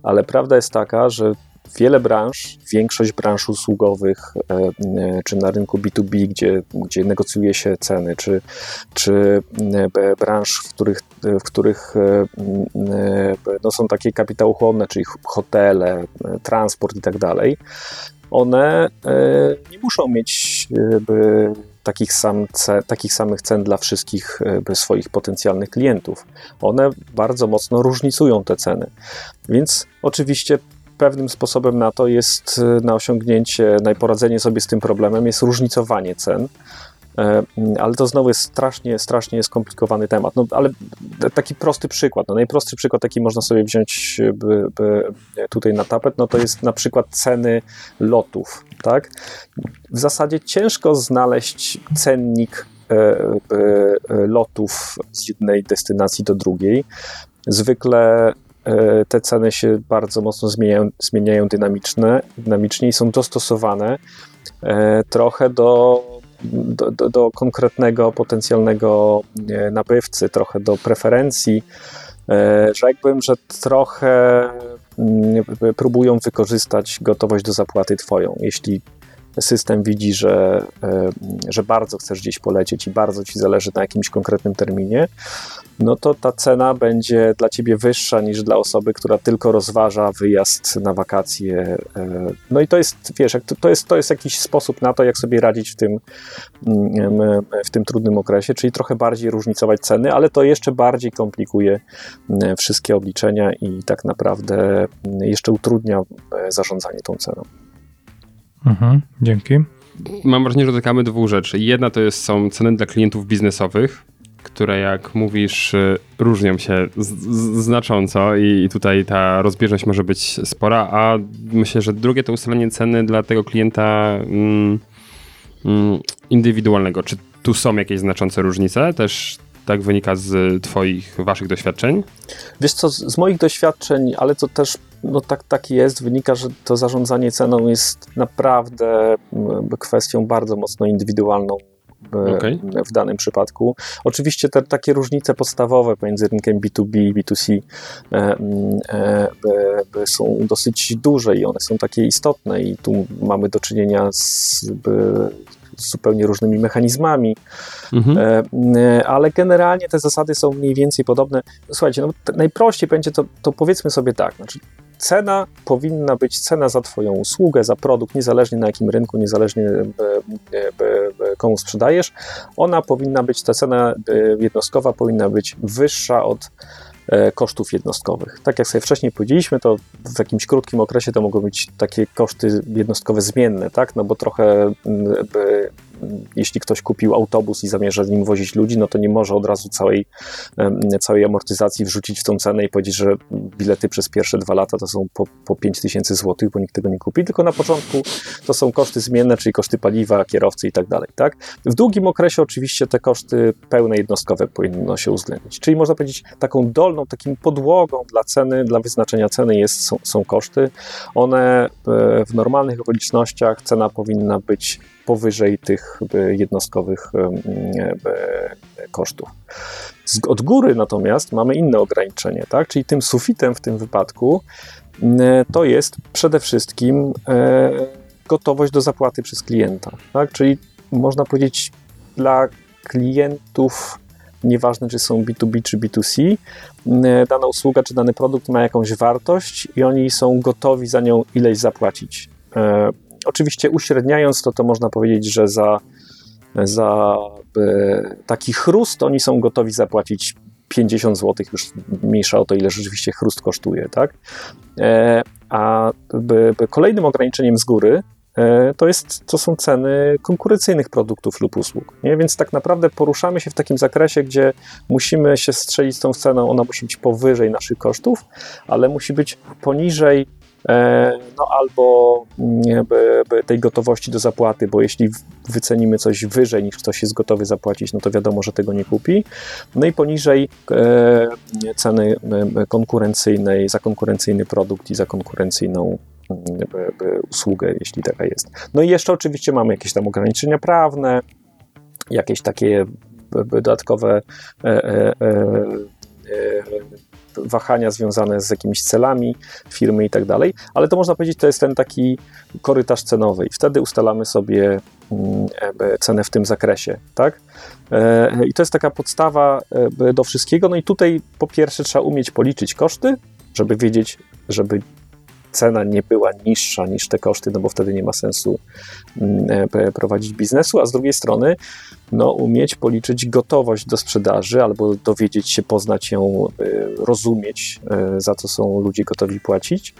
ale prawda jest taka, że wiele branż, większość branż usługowych, e, e, czy na rynku B2B, gdzie, gdzie negocjuje się ceny, czy, czy e, branż, w których, w których no, są takie kapitałochłonne, czyli hotele, transport i tak dalej, one nie muszą mieć takich, sam, takich samych cen dla wszystkich swoich potencjalnych klientów. One bardzo mocno różnicują te ceny. Więc oczywiście pewnym sposobem na to jest, y, na osiągnięcie, na poradzenie sobie z tym problemem jest różnicowanie cen. E, ale to znowu jest strasznie, strasznie skomplikowany temat. No, ale taki prosty przykład, no, najprostszy przykład, jaki można sobie wziąć by, by tutaj na tapet, no to jest na przykład ceny lotów. Tak? W zasadzie ciężko znaleźć cennik e, e, lotów z jednej destynacji do drugiej. Zwykle E, te ceny się bardzo mocno zmieniają, zmieniają dynamiczne, dynamicznie i są dostosowane e, trochę do, do, do, do konkretnego potencjalnego e, nabywcy, trochę do preferencji. Rzekłbym, że trochę mm, próbują wykorzystać gotowość do zapłaty Twoją. Jeśli system widzi, że, że bardzo chcesz gdzieś polecieć i bardzo ci zależy na jakimś konkretnym terminie, no to ta cena będzie dla ciebie wyższa niż dla osoby, która tylko rozważa wyjazd na wakacje. E, no i to jest, wiesz, to jest, to jest jakiś sposób na to, jak sobie radzić w tym, mm, w tym trudnym okresie, czyli trochę bardziej różnicować ceny, ale to jeszcze bardziej komplikuje wszystkie obliczenia i tak naprawdę jeszcze utrudnia e, zarządzanie tą ceną. Mhm, dzięki. Mam wrażenie, że dotykamy dwóch rzeczy. Jedna to jest, są ceny dla klientów biznesowych, które jak mówisz y, różnią się znacząco i tutaj ta rozbieżność może być spora, a myślę, że drugie to ustalenie ceny dla tego klienta mm, mm, indywidualnego. Czy tu są jakieś znaczące różnice? Też tak wynika z twoich, waszych doświadczeń? Wiesz co, z moich doświadczeń, ale to też no tak, tak jest, wynika, że to zarządzanie ceną jest naprawdę kwestią bardzo mocno indywidualną okay. w danym przypadku. Oczywiście te takie różnice podstawowe pomiędzy rynkiem B2B i B2C e, e, e, są dosyć duże i one są takie istotne i tu mamy do czynienia z, z zupełnie różnymi mechanizmami, mhm. E, ale generalnie te zasady są mniej więcej podobne. Słuchajcie, no, najprościej będzie to, to powiedzmy sobie tak, znaczy cena powinna być cena za Twoją usługę, za produkt, niezależnie na jakim rynku, niezależnie e, e, komu sprzedajesz. Ona powinna być, ta cena jednostkowa powinna być wyższa od kosztów jednostkowych. Tak jak sobie wcześniej powiedzieliśmy, to w jakimś krótkim okresie to mogą być takie koszty jednostkowe zmienne, tak? No bo trochę jeśli ktoś kupił autobus i zamierza nim wozić ludzi, no to nie może od razu całej, całej amortyzacji wrzucić w tą cenę i powiedzieć, że bilety przez pierwsze dwa lata to są po, po 5 tysięcy złotych, bo nikt tego nie kupi, tylko na początku to są koszty zmienne, czyli koszty paliwa, kierowcy i tak dalej. Tak? W długim okresie oczywiście te koszty pełne jednostkowe powinno się uwzględnić. Czyli można powiedzieć taką dolną, takim podłogą dla ceny, dla wyznaczenia ceny jest, są, są koszty. One e, w normalnych okolicznościach cena powinna być powyżej tych jednostkowych kosztów. Od góry natomiast mamy inne ograniczenie, tak? czyli tym sufitem w tym wypadku to jest przede wszystkim e, gotowość do zapłaty przez klienta. Tak? Czyli można powiedzieć dla klientów nieważne czy są B2B czy B2C, dana usługa czy dany produkt ma jakąś wartość i oni są gotowi za nią ileś zapłacić. E, Oczywiście uśredniając to, to można powiedzieć, że za, za e, taki chrust oni są gotowi zapłacić 50 zł, już mniejsza o to, ile rzeczywiście chrust kosztuje, tak? E, a by, by kolejnym ograniczeniem z góry e, to, jest, to są ceny konkurencyjnych produktów lub usług. Nie? Więc tak naprawdę poruszamy się w takim zakresie, gdzie musimy się strzelić z tą ceną, ona musi być powyżej naszych kosztów, ale musi być poniżej no albo mm, tej gotowości do zapłaty, bo jeśli wycenimy coś wyżej niż ktoś jest gotowy zapłacić, no to wiadomo, że tego nie kupi. No i poniżej ceny konkurencyjnej za konkurencyjny produkt i za konkurencyjną usługę, jeśli taka jest. No i jeszcze oczywiście mamy jakieś tam ograniczenia prawne, jakieś takie dodatkowe e, e, e, wahania związane z jakimiś celami firmy i tak dalej, ale to można powiedzieć, to jest ten taki korytarz cenowy i wtedy ustalamy sobie mm, cenę w tym zakresie, tak? I to jest taka podstawa do wszystkiego. No i tutaj po pierwsze trzeba umieć policzyć koszty, żeby wiedzieć, żeby cena nie była niższa niż te koszty, no bo wtedy nie ma sensu mm, e, prowadzić biznesu, a z drugiej strony no, umieć policzyć gotowość do sprzedaży albo dowiedzieć się, poznać ją, e, rozumieć, e, za co są ludzie gotowi płacić.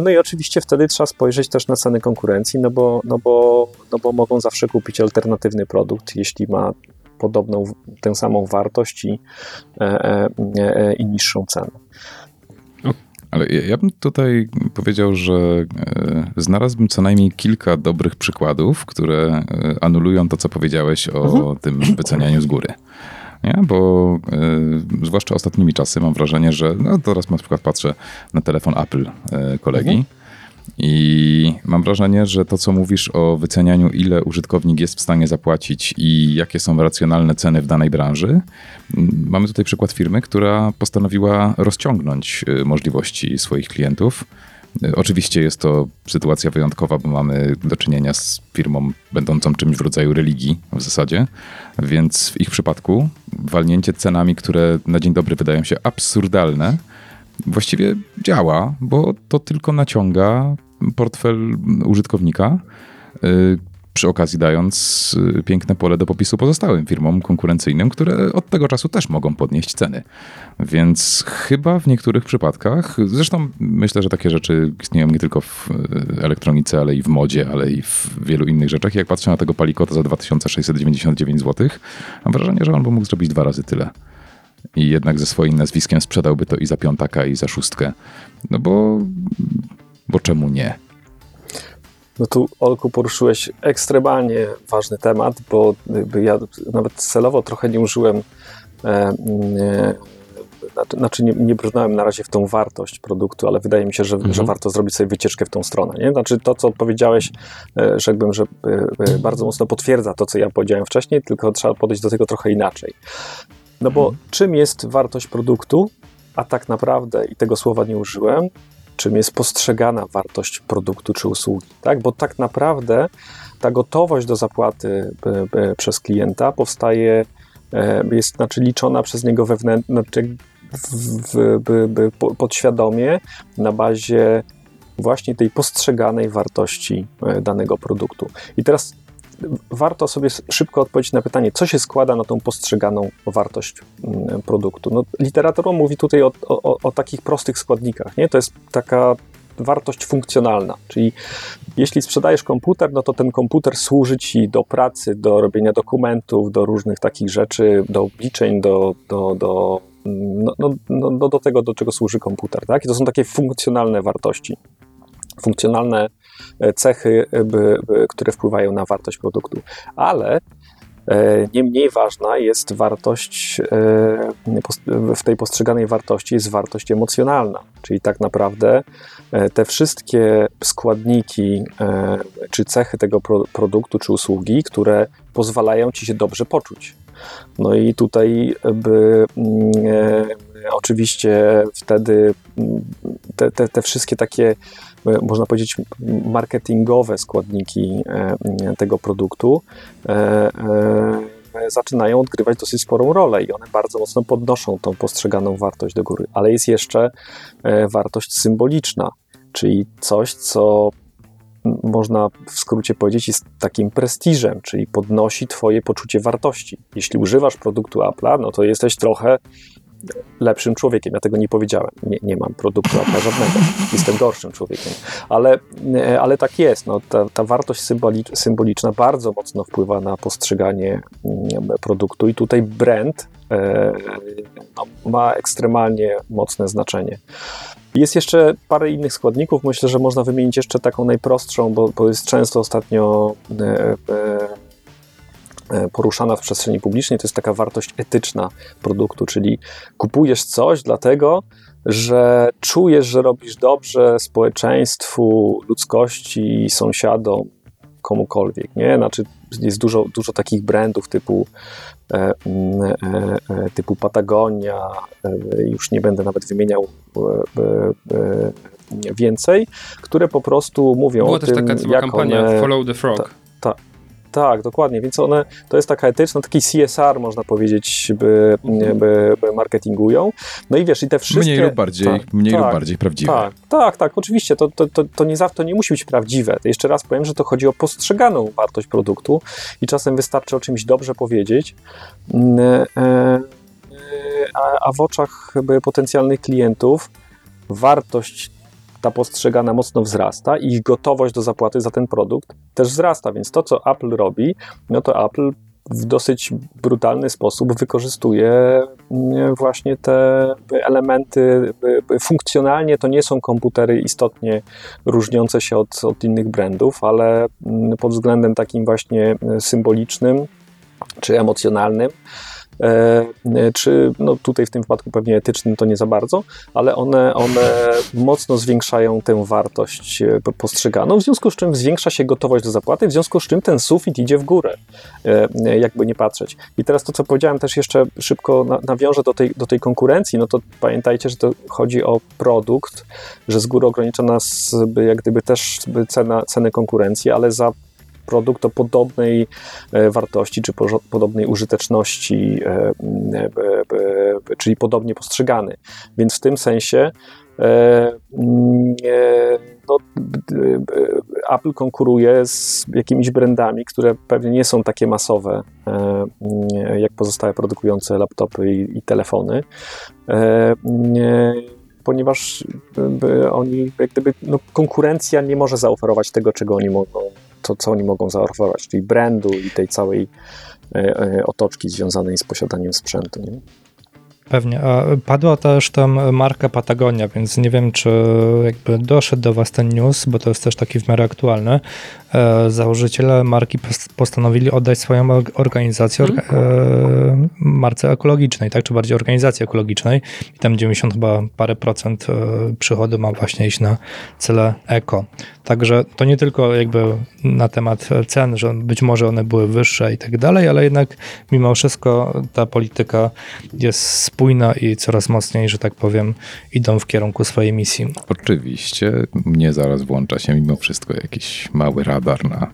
No i oczywiście wtedy trzeba spojrzeć też na ceny konkurencji, no bo, no bo, no bo mogą zawsze kupić alternatywny produkt, jeśli ma podobną, tę samą wartość i, i niższą cenę. Ale ja, bym tutaj powiedział, że e, znalazłbym co najmniej kilka dobrych przykładów, które e, anulują to, co powiedziałeś o mhm. tym wycenianiu z góry. Nie? Bo e, zwłaszcza ostatnimi czasy mam wrażenie, że no teraz na przykład patrzę na telefon Apple kolegi. Mhm i mam wrażenie, że to, co mówisz o wycenianiu, ile użytkownik jest w stanie zapłacić i jakie są racjonalne ceny w danej branży, mamy tutaj przykład firmy, która postanowiła rozciągnąć y, możliwości swoich klientów. Y, oczywiście jest to sytuacja wyjątkowa, bo mamy do czynienia z firmą będącą czymś w rodzaju religii w zasadzie, więc w ich przypadku walnięcie cenami, które na dzień dobry wydają się absurdalne, właściwie działa, bo to tylko naciąga portfel użytkownika, y, przy okazji dając y, piękne pole do popisu pozostałym firmom konkurencyjnym, które od tego czasu też mogą podnieść ceny. Więc chyba w niektórych przypadkach, zresztą myślę, że takie rzeczy istnieją nie tylko w y, elektronice, ale i w modzie, ale i w wielu innych rzeczach. Jak patrzę na tego palikota za 2699 zł, mam wrażenie, że on by mógł zrobić dwa razy tyle i jednak ze swoim nazwiskiem sprzedałby to i za piątaka, i za szóstkę. No bo, bo czemu nie? No tu, Olku, poruszyłeś ekstremalnie ważny temat, bo ja nawet celowo trochę nie użyłem, e, nie, znaczy, znaczy nie, nie brnąłem na razie w tą wartość produktu, ale wydaje mi się, że, mhm. że warto zrobić sobie wycieczkę w tą stronę. Nie? Znaczy to, co powiedziałeś, e, rzekłbym, że e, bardzo mocno potwierdza to, co ja powiedziałem wcześniej, tylko trzeba podejść do tego trochę inaczej. No bo mhm. czym jest wartość produktu, a tak naprawdę, i tego słowa nie użyłem, czym jest postrzegana wartość produktu czy usługi, tak? Bo tak naprawdę ta gotowość do zapłaty przez klienta powstaje, e, jest znaczy liczona przez niego wewnętrznie, znaczy podświadomie na bazie właśnie tej postrzeganej wartości e, danego produktu. I teraz warto sobie szybko odpowiedzieć na pytanie, co się składa na tą postrzeganą wartość mm, produktu. No, literatura mówi tutaj o, o, o takich prostych składnikach. Nie? To jest taka wartość funkcjonalna, czyli jeśli sprzedajesz komputer, no to ten komputer służy ci do pracy, do robienia dokumentów, do różnych takich rzeczy, do obliczeń, do, do, do, no, no, no, do tego, do czego służy komputer. Tak? I to są takie funkcjonalne wartości. Funkcjonalne cechy, e, by, by, które wpływają na wartość produktu. Ale e, nie mniej ważna jest wartość, w tej postrzeganej wartości jest wartość emocjonalna, czyli tak naprawdę te wszystkie składniki czy cechy tego produktu czy usługi, które pozwalają ci się dobrze poczuć. No i tutaj by mm, oczywiście wtedy mm, te, te, te wszystkie takie E, można powiedzieć, marketingowe składniki e, tego produktu e, zaczynają odgrywać dosyć sporą rolę i one bardzo mocno podnoszą tą postrzeganą wartość do góry. Ale jest jeszcze wartość symboliczna, czyli coś, co można w skrócie powiedzieć, jest takim prestiżem, czyli podnosi Twoje poczucie wartości. Jeśli używasz produktu Apple'a, no to jesteś trochę lepszym człowiekiem. Ja tego nie powiedziałem. Nie, nie mam produktu żadnego. Jestem gorszym człowiekiem. Ale, e, ale tak jest. No, ta, ta wartość symboliczna bardzo mocno wpływa na postrzeganie mm, produktu i tutaj brand e, no, ma ekstremalnie mocne znaczenie. Jest jeszcze parę innych składników. Myślę, że można wymienić jeszcze taką najprostszą, bo, bo jest często ostatnio e, e, poruszana w przestrzeni publicznej. To jest taka wartość etyczna produktu, czyli kupujesz coś dlatego, że czujesz, że robisz dobrze społeczeństwu, ludzkości, sąsiadom, komukolwiek, nie? Znaczy jest dużo, dużo takich brandów typu e, e, e, typu Patagonia, już nie będę nawet wymieniał więcej, które po prostu mówią Była o też tym, taka cała jak kampania one, Follow the Frog. Ta, tak, dokładnie, więc one, to jest taka etyczna, taki CSR można powiedzieć, by, by, by marketingują. No i wiesz, i te wszystkie... Mniej lub bardziej, tak, mniej tak, lub bardziej prawdziwe. Tak, tak, tak, oczywiście, to, to, to, to, nie, to nie musi być prawdziwe. Jeszcze raz powiem, że to chodzi o postrzeganą wartość produktu i czasem wystarczy o czymś dobrze powiedzieć, a, a w oczach potencjalnych klientów wartość ta postrzegana mocno wzrasta i ich gotowość do zapłaty za ten produkt też wzrasta. Więc to, co Apple robi, no to Apple w dosyć brutalny sposób wykorzystuje właśnie te elementy. Funkcjonalnie to nie są komputery istotnie różniące się od, od innych brandów, ale pod względem takim właśnie symbolicznym czy emocjonalnym czy no tutaj w tym wypadku pewnie etycznym to nie za bardzo, ale one, one mocno zwiększają tę wartość e, postrzeganą, w związku z czym zwiększa się gotowość do zapłaty, w związku z czym ten sufit idzie w górę, e, jakby nie patrzeć. I teraz to, co powiedziałem też jeszcze szybko nawiążę do tej, do tej konkurencji, no to pamiętajcie, że to chodzi o produkt, że z góry ogranicza nas jak gdyby też cena, ceny konkurencji, ale za produkt o podobnej e, wartości czy podobnej użyteczności, e, e, czyli podobnie postrzegany. Więc w tym sensie no, Apple konkuruje z jakimiś brandami, które pewnie nie są takie masowe jak pozostałe produkujące laptopy i, i telefony ponieważ oni, jak gdyby, no, konkurencja nie może zaoferować tego, czego oni mogą to, co oni mogą zaoferować, czyli brandu i tej całej e, e, otoczki związanej z posiadaniem sprzętu. Nie? Pewnie. A padła też tam marka Patagonia, więc nie wiem, czy jakby doszedł do Was ten news, bo to jest też taki w miarę aktualny. E, założyciele marki postanowili oddać swoją organizację orga, e, marce ekologicznej, tak, czy bardziej organizacji ekologicznej i tam 90 chyba parę procent e, przychodu ma właśnie iść na cele eko. Także to nie tylko jakby na temat cen, że być może one były wyższe i tak dalej, ale jednak mimo wszystko ta polityka jest spójna i coraz mocniej, że tak powiem, idą w kierunku swojej misji. Oczywiście, mnie zaraz włącza się mimo wszystko jakiś mały radar na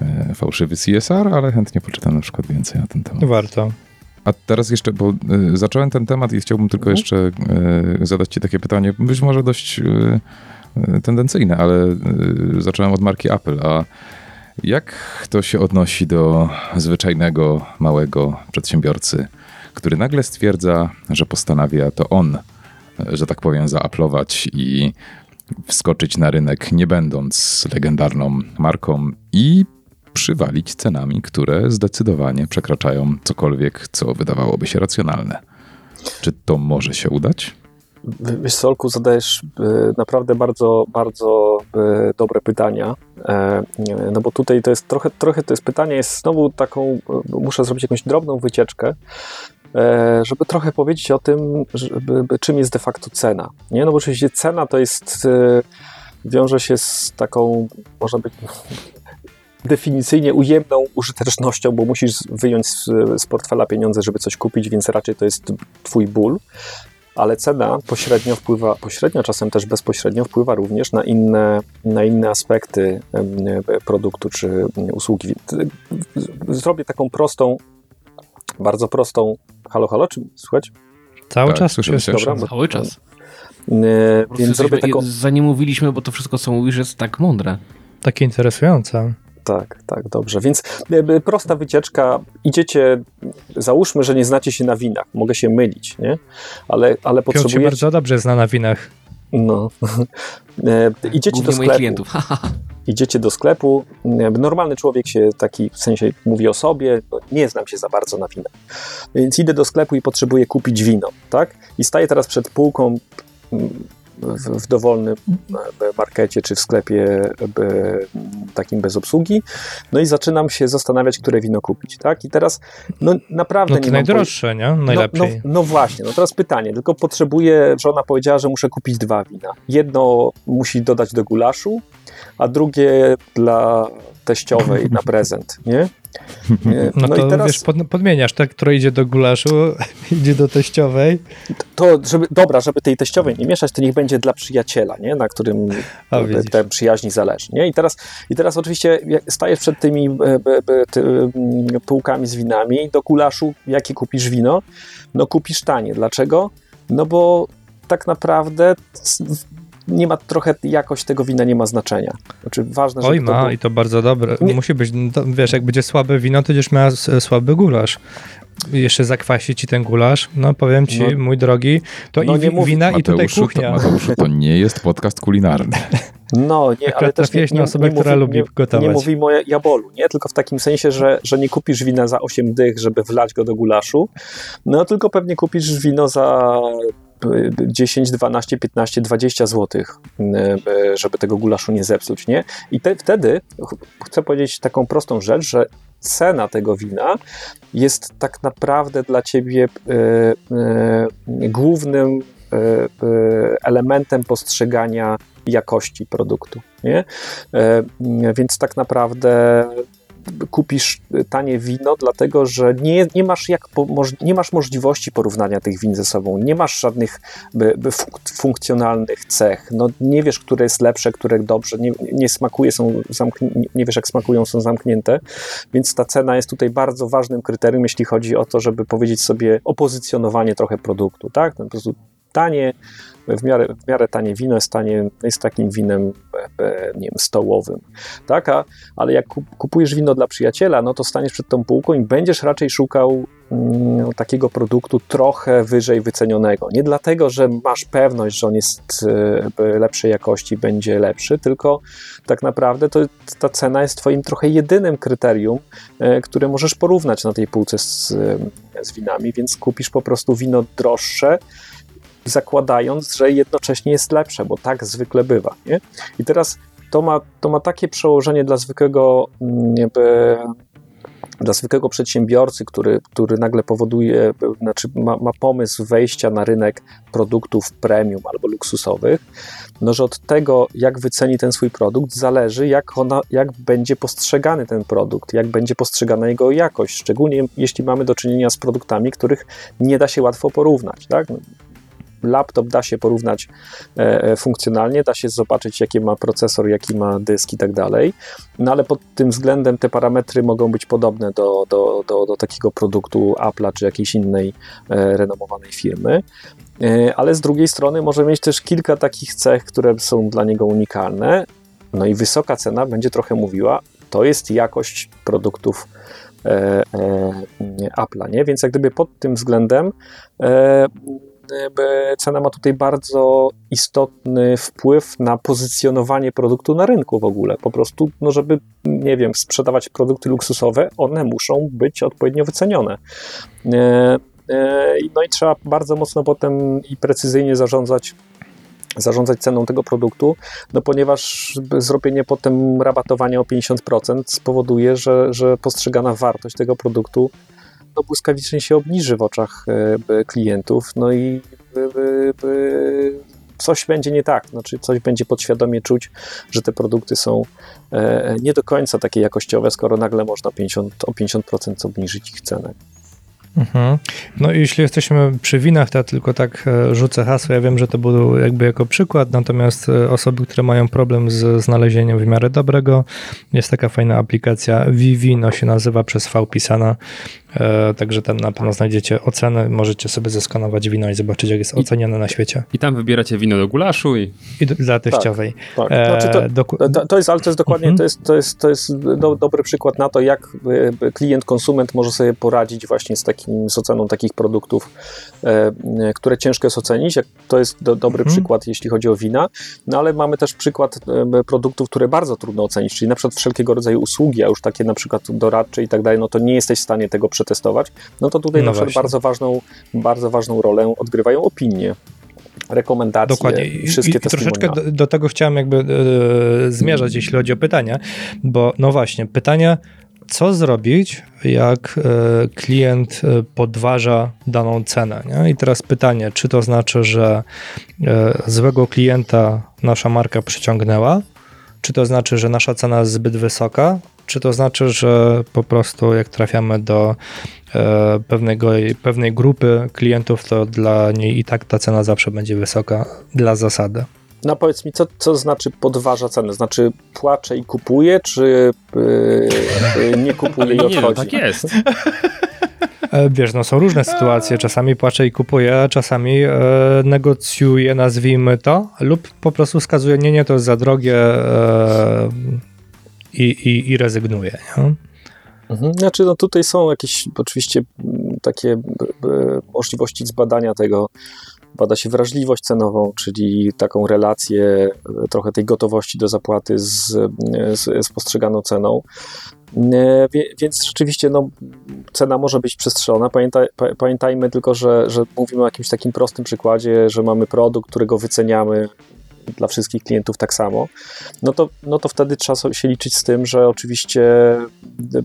e, fałszywy CSR, ale chętnie poczytam na przykład więcej na ten temat. Warto. A teraz jeszcze, bo y, zacząłem ten temat i chciałbym tylko mhm. jeszcze y, zadać Ci takie pytanie, być może dość tendencyjne, ale zacząłem od marki Apple. A jak to się odnosi do zwyczajnego, małego przedsiębiorcy, który nagle stwierdza, że postanawia to on, że tak powiem, zaaplować i wskoczyć na rynek, nie będąc legendarną marką i przywalić cenami, które zdecydowanie przekraczają cokolwiek, co wydawałoby się racjonalne. Czy to może się udać? Wiesz, Solku, zadajesz e, naprawdę bardzo, bardzo e, dobre pytania. E, no bo tutaj to jest trochę, trochę to jest pytanie, jest znowu taką, muszę zrobić jakąś drobną wycieczkę, żeby trochę powiedzieć o tym, żeby, czym jest de facto cena. Nie? No bo oczywiście cena to jest, wiąże się z taką, można być definicyjnie ujemną użytecznością, bo musisz wyjąć z, z portfela pieniądze, żeby coś kupić, więc raczej to jest twój ból ale cena pośrednio wpływa, pośrednio, czasem też bezpośrednio wpływa również na inne, na inne aspekty produktu czy usługi. Zrobię taką prostą, bardzo prostą. Halo, halo, czy słychać? Cały tak, czas słyszymy. Dobra, bo, Cały czas. Yy, więc zrobię taką... Zanim mówiliśmy, bo to wszystko, co mówisz, jest tak mądre. Takie interesujące. Tak, tak, dobrze. Więc e, prosta wycieczka. Idziecie, załóżmy, że nie znacie się na winach. Mogę się mylić, nie? Ale, ale potrzebujecie... Piotr bardzo dobrze zna na winach. No. E, Idziecie Głównie do sklepu. klientów. Idziecie do sklepu. e, Normalny człowiek się taki, w sensie mówi o sobie, no, nie znam się za bardzo na winach. Więc idę do sklepu i potrzebuję kupić wino, tak? I staję teraz przed półką w, w dowolnym e, markecie czy w sklepie e, takim bez obsługi. No i zaczynam się zastanawiać, które wino kupić, tak? I teraz no naprawdę No to nie najdroższe, nie? No, Najlepiej. no, no właśnie, no teraz pytanie, tylko potrzebuję, żona powiedziała, że muszę kupić dwa wina. Jedno musi dodać do gulaszu, a drugie dla teściowej na prezent, nie? Nie, No, to i teraz wiesz, pod, podmieniasz, tak? Które idzie do gulaszu, idzie do teściowej. to, żeby, dobra, żeby tej teściowej nie mieszać, to niech będzie dla przyjaciela, nie? Na którym widzisz. te przyjaźni zależy, nie? I teraz, I teraz oczywiście jak stajesz przed tymi e, e, e, ty, półkami z winami, do gulaszu jakie kupisz wino? No kupisz tanie. Dlaczego? No bo tak naprawdę nie ma trochę jakość tego wina nie ma znaczenia. Znaczy ważne, Oj, to ma było- i to bardzo dobre. Nie- Musi być, no to, wiesz, jak będzie słabe wino, to będziesz miała s- słaby gulasz. Jeszcze zakwasi ci ten gulasz. No powiem ci, No. mój drogi, to No i nie wi- wina i tutaj Mateuszu, kuchnia. To, Mateuszu, to nie jest podcast kulinarny. No, nie, ale też nie, nie, na osobę, nie która mówi, lubi nie, gotować. Nie mówimy o jabolu, nie? Tylko w takim sensie, że, że nie kupisz wina za 8 dych, żeby wlać go do gulaszu, no tylko pewnie kupisz wino za 10, 12, 15, 20 złotych, y, żeby tego gulaszu nie zepsuć, nie? I te, wtedy ch- chcę powiedzieć taką prostą rzecz, że cena tego wina jest tak naprawdę dla ciebie y, y, głównym y, elementem postrzegania jakości produktu. Nie? E, Więc tak naprawdę kupisz tanie wino, dlatego że nie, nie, masz jak, nie masz możliwości porównania tych win ze sobą, nie masz żadnych funkcjonalnych cech, no, nie wiesz, które jest lepsze, które dobrze, nie, nie smakuje, są nie wiesz, jak smakują, są zamknięte, więc ta cena jest tutaj bardzo ważnym kryterium, jeśli chodzi o to, żeby powiedzieć sobie opozycjonowanie trochę produktu, tak? No, po prostu tanie, w miarę, w miarę tanie wino jest, tanie, jest takim winem, e, e, nie wiem, stołowym, tak? A, ale jak kup- kupujesz wino dla przyjaciela, no to staniesz przed tą półką i będziesz raczej szukał mm, takiego produktu trochę wyżej wycenionego. Nie dlatego, że masz pewność, że on jest e, lepszej jakości, będzie lepszy, tylko tak naprawdę to ta cena jest twoim trochę jedynym kryterium, e, które możesz porównać na tej półce z, z winami, więc kupisz po prostu wino droższe, zakładając, że jednocześnie jest lepsze, bo tak zwykle bywa. Nie? I teraz to ma, to ma takie przełożenie dla zwykłego mm, jakby, dla zwykłego przedsiębiorcy, który, który nagle powoduje, znaczy ma, ma pomysł wejścia na rynek produktów premium albo luksusowych, no że od tego, jak wyceni ten swój produkt, zależy, jak, ona, jak będzie postrzegany ten produkt, jak będzie postrzegana jego jakość, szczególnie jeśli mamy do czynienia z produktami, których nie da się łatwo porównać. Tak? Laptop da się porównać e, e, funkcjonalnie, da się zobaczyć, jaki ma procesor, jaki ma dysk i tak dalej, no ale pod tym względem te parametry mogą być podobne do, do, do, do takiego produktu Apple'a czy jakiejś innej e, renomowanej firmy. Ale z drugiej strony może mieć też kilka takich cech, które są dla niego unikalne. No i wysoka cena będzie trochę mówiła, to jest jakość produktów e, e, Apple'a, nie? Więc jak gdyby pod tym względem e, cena ma tutaj bardzo istotny wpływ na pozycjonowanie produktu na rynku w ogóle. Po prostu, no żeby, nie wiem, sprzedawać produkty luksusowe, one muszą być odpowiednio wycenione. E, e, No i trzeba bardzo mocno potem i precyzyjnie zarządzać zarządzać ceną tego produktu, no ponieważ zrobienie potem rabatowania o 50% spowoduje, że, że postrzegana wartość tego produktu no błyskawicznie się obniży w oczach e, klientów, no i by coś będzie nie tak, znaczy coś będzie podświadomie czuć, że te produkty są e, nie do końca takie jakościowe, skoro nagle można 50, o 50% obniżyć ich cenę. Mhm. No i jeśli jesteśmy przy winach, to ja tylko tak e, rzucę hasło. Ja wiem, że to był jakby jako przykład, natomiast e, osoby, które mają problem z znalezieniem w miarę dobrego, jest taka fajna aplikacja Vivino się nazywa przez V pisana. E, także tam na pewno znajdziecie ocenę, możecie sobie zeskanować wino i zobaczyć, jak jest oceniane na świecie. I tam wybieracie wino do gulaszu i... I do, dla teściowej. Tak, E, znaczy to, doku- to, to jest, ale to jest dokładnie, Mhm. to jest, to jest, to jest do, dobry przykład na to, jak y, klient, konsument może sobie poradzić właśnie z, takim, z oceną takich produktów, e, e, które ciężko jest ocenić. To jest do, dobry Mhm. przykład, jeśli chodzi o wina, no ale mamy też przykład e, produktów, które bardzo trudno ocenić, czyli na przykład wszelkiego rodzaju usługi, a już takie na przykład doradcze i tak dalej, no to nie jesteś w stanie tego przetestować, no to tutaj No na przykład właśnie. bardzo ważną, bardzo ważną rolę odgrywają opinie, rekomendacje, Dokładnie. I, wszystkie i troszeczkę do, do tego chciałem jakby e, zmierzać, jeśli chodzi o pytania, bo no właśnie, pytanie, co zrobić, jak e, klient e, podważa daną cenę. Nie? I teraz pytanie, czy to znaczy, że złego klienta nasza marka przyciągnęła, czy to znaczy, że nasza cena jest zbyt wysoka, czy to znaczy, że po prostu jak trafiamy do e, pewnego, pewnej grupy klientów, to dla niej i tak ta cena zawsze będzie wysoka dla zasady. No powiedz mi, co, co znaczy podważa cenę? Znaczy płacze i kupuje, czy yy, yy, nie kupuje i Nie, odchodzi? no, tak jest. E, Wiesz, no są różne sytuacje. Czasami płacze i kupuje, a czasami e, negocjuje, nazwijmy to, lub po prostu wskazuje, nie, nie, to jest za drogie e, i, i, i rezygnuje. Nie? Mhm. Znaczy, no tutaj są jakieś oczywiście takie b, możliwości zbadania tego. Bada się wrażliwość cenową, czyli taką relację e, trochę tej gotowości do zapłaty z, e, z, z postrzeganą ceną. E, Więc rzeczywiście no, cena może być przestrzelona. Pamiętaj, pa, pamiętajmy tylko, że, że mówimy o jakimś takim prostym przykładzie, że mamy produkt, którego wyceniamy dla wszystkich klientów tak samo, no to, no to wtedy trzeba się liczyć z tym, że oczywiście by,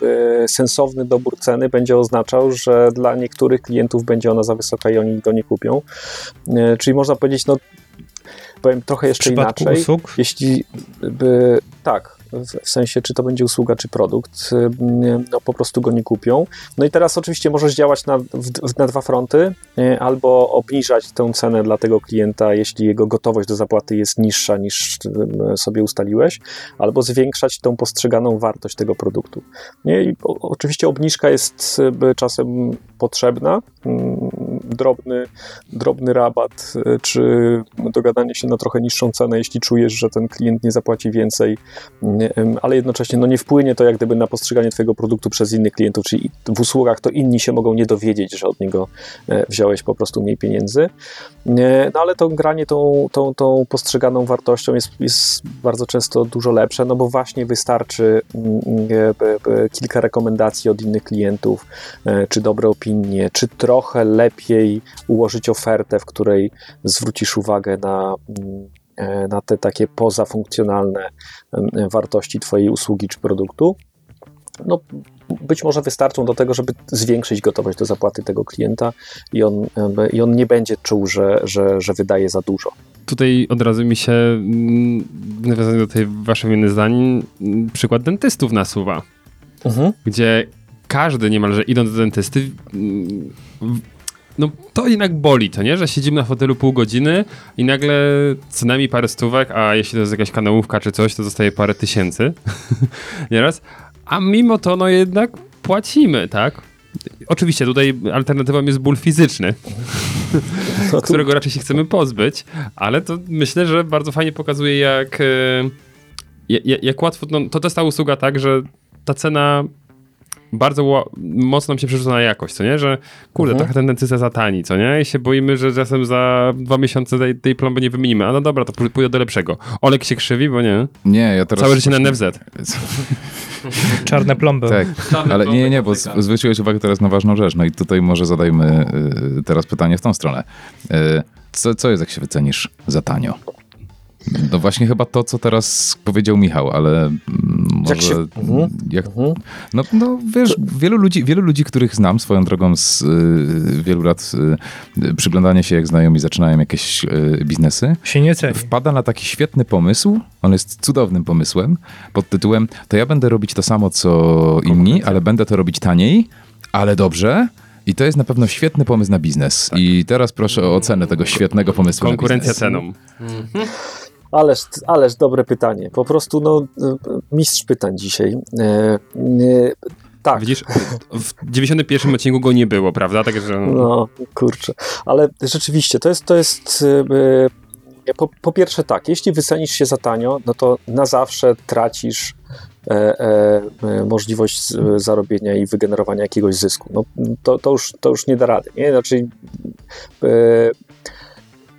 by sensowny dobór ceny będzie oznaczał, że dla niektórych klientów będzie ona za wysoka i oni go nie kupią. E, Czyli można powiedzieć, no powiem trochę jeszcze inaczej. usług, Jeśli by tak, w- sensie, czy to będzie usługa, czy produkt, no po prostu go nie kupią. No i teraz oczywiście możesz działać na, na dwa fronty, albo obniżać tę cenę dla tego klienta, jeśli jego gotowość do zapłaty jest niższa niż sobie ustaliłeś, albo zwiększać tą postrzeganą wartość tego produktu. I oczywiście obniżka jest y, czasem potrzebna, drobny, drobny rabat, y, czy dogadanie się na trochę niższą cenę, jeśli czujesz, że ten klient nie zapłaci więcej, ale jednocześnie no, nie wpłynie to jak gdyby na postrzeganie twojego produktu przez innych klientów, czyli w usługach to inni się mogą nie dowiedzieć, że od niego e, wziąłeś po prostu mniej pieniędzy. No ale to granie tą, tą, tą postrzeganą wartością jest, jest bardzo często dużo lepsze, no bo właśnie wystarczy mm, e, b- b- kilka rekomendacji od innych klientów, e, czy dobre opinie, czy trochę lepiej ułożyć ofertę, w której zwrócisz uwagę na, mm, e, na te takie pozafunkcjonalne em, wartości Twojej usługi czy produktu. No, być może wystarczą do tego, żeby zwiększyć gotowość do zapłaty tego klienta i on, i on nie będzie czuł, że, że, że wydaje za dużo. Tutaj od razu mi się, mm, nawiązując do tej waszej wymiany zdań, mm, przykład dentystów nasuwa, gdzie każdy niemalże idąc do dentysty, mm, w- no to jednak boli, to nie? Że siedzimy na fotelu pół godziny i nagle co najmniej parę stówek, a jeśli to jest jakaś kanałówka czy coś, to zostaje parę tysięcy nieraz. A mimo to no jednak płacimy, tak? Oczywiście tutaj alternatywą jest ból fizyczny, którego raczej się chcemy pozbyć, ale to myślę, że bardzo fajnie pokazuje, jak, e, jak, jak łatwo. No, to jest ta usługa tak, że ta cena bardzo mocno nam się przerzuca na jakość, co nie? Że kurde, Mhm. trochę ten dentysta za tani, co nie? I się boimy, że czasem za dwa miesiące tej, tej plomby nie wymienimy. A no dobra, to pój- pójdę do lepszego. Olek się krzywi, bo nie. Nie, ja teraz... Całe życie na NFZ. czarne plomby. Tak, ale nie, nie, bo zwróciłeś uwagę teraz na ważną rzecz. No i tutaj może zadajmy y, teraz pytanie w tą stronę. Y, Co, co jest, jak się wycenisz za tanio? No właśnie chyba to, co teraz powiedział Michał, ale mm, może... Jak się- Mhm. jak, Mhm. no, no wiesz, wielu ludzi, wielu ludzi, których znam swoją drogą z y, wielu lat y, przyglądania się, jak znajomi zaczynają jakieś y, biznesy, Się nie ceni. wpada na taki świetny pomysł, on jest cudownym pomysłem, pod tytułem to ja będę robić to samo, co inni, ale będę to robić taniej, ale dobrze. I to jest na pewno świetny pomysł na biznes. I teraz proszę o ocenę tego świetnego pomysłu Konkurencja na biznes. Ależ, ależ dobre pytanie. Po prostu no, mistrz pytań dzisiaj. E, e, Tak. Widzisz, w 91 odcinku go nie było, prawda? Także... No, kurczę. Ale rzeczywiście, to jest, to jest yy, po, po, pierwsze tak, jeśli wycenisz się za tanio, no to na zawsze tracisz e, e, możliwość zarobienia i wygenerowania jakiegoś zysku. No, to, to, już, to już nie da rady. Nie? Znaczy, e,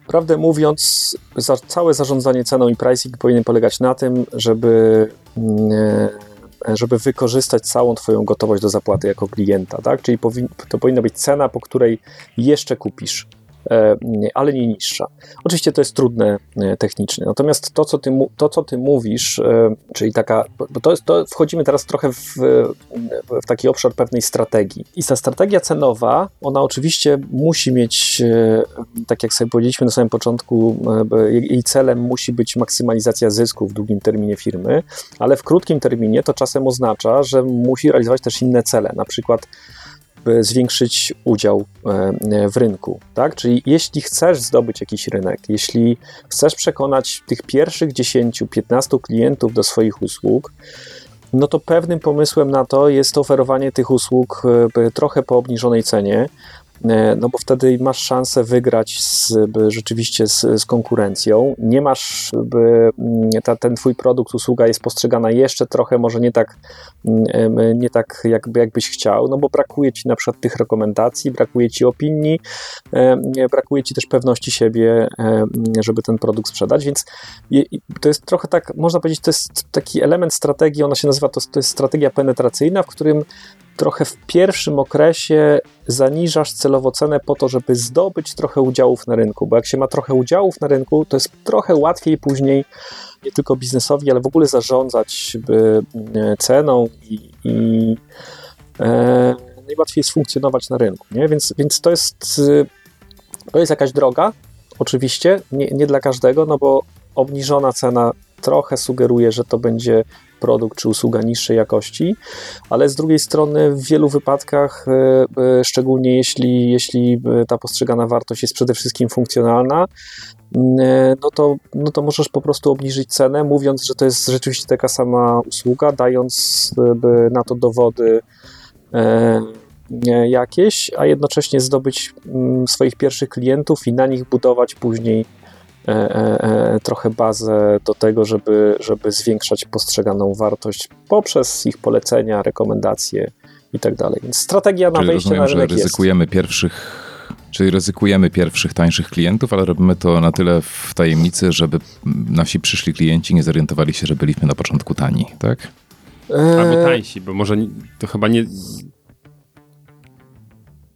prawdę mówiąc, za, całe zarządzanie ceną i pricing powinien polegać na tym, żeby żeby wykorzystać całą Twoją gotowość do zapłaty jako klienta, tak? Czyli to powinna być cena, po której jeszcze kupisz E, ale nie niższa. Oczywiście to jest trudne e, technicznie. Natomiast to, co ty, to, co ty mówisz, e, czyli taka, bo to, jest, to wchodzimy teraz trochę w, w taki obszar pewnej strategii. I ta strategia cenowa, ona oczywiście musi mieć, tak jak sobie powiedzieliśmy na samym początku, jej celem musi być maksymalizacja zysku w długim terminie firmy, ale w krótkim terminie to czasem oznacza, że musi realizować też inne cele, na przykład zwiększyć udział e, w rynku. Tak? Czyli jeśli chcesz zdobyć jakiś rynek, jeśli chcesz przekonać tych pierwszych 10-15 klientów do swoich usług, no to pewnym pomysłem na to jest oferowanie tych usług e, trochę po obniżonej cenie, E, no bo wtedy masz szansę wygrać z, rzeczywiście z, z, konkurencją. Nie masz, by, ta, ten twój produkt, usługa jest postrzegana jeszcze trochę, może nie tak, nie tak jakby, jakbyś chciał, no bo brakuje ci na przykład tych rekomendacji, brakuje ci opinii, brakuje ci też pewności siebie, żeby ten produkt sprzedać, więc to jest trochę tak, można powiedzieć, to jest taki element strategii, ona się nazywa, to, to jest strategia penetracyjna, w którym trochę w pierwszym okresie zaniżasz celowo cenę po to, żeby zdobyć trochę udziałów na rynku, bo jak się ma trochę udziałów na rynku, to jest trochę łatwiej później nie tylko biznesowi, ale w ogóle zarządzać e, ceną i, i e, najłatwiej jest funkcjonować na rynku. Nie? Więc, więc to, jest, to jest jakaś droga, oczywiście, nie, nie dla każdego, no bo obniżona cena trochę sugeruje, że to będzie produkt czy usługa niższej jakości, ale z drugiej strony w wielu wypadkach, e, e, szczególnie jeśli, jeśli e, ta postrzegana wartość jest przede wszystkim funkcjonalna, no to, no to możesz po prostu obniżyć cenę, mówiąc, że to jest rzeczywiście taka sama usługa, dając na to dowody jakieś, a jednocześnie zdobyć swoich pierwszych klientów i na nich budować później trochę bazę do tego, żeby, żeby zwiększać postrzeganą wartość poprzez ich polecenia, rekomendacje i tak dalej. Więc strategia na Czyli wejście rozumiem, na rynek że ryzykujemy jest. pierwszych Czyli ryzykujemy pierwszych, tańszych klientów, ale robimy to na tyle w tajemnicy, żeby nasi przyszli klienci nie zorientowali się, że byliśmy na początku tani, tak? Albo tańsi, bo może to chyba nie,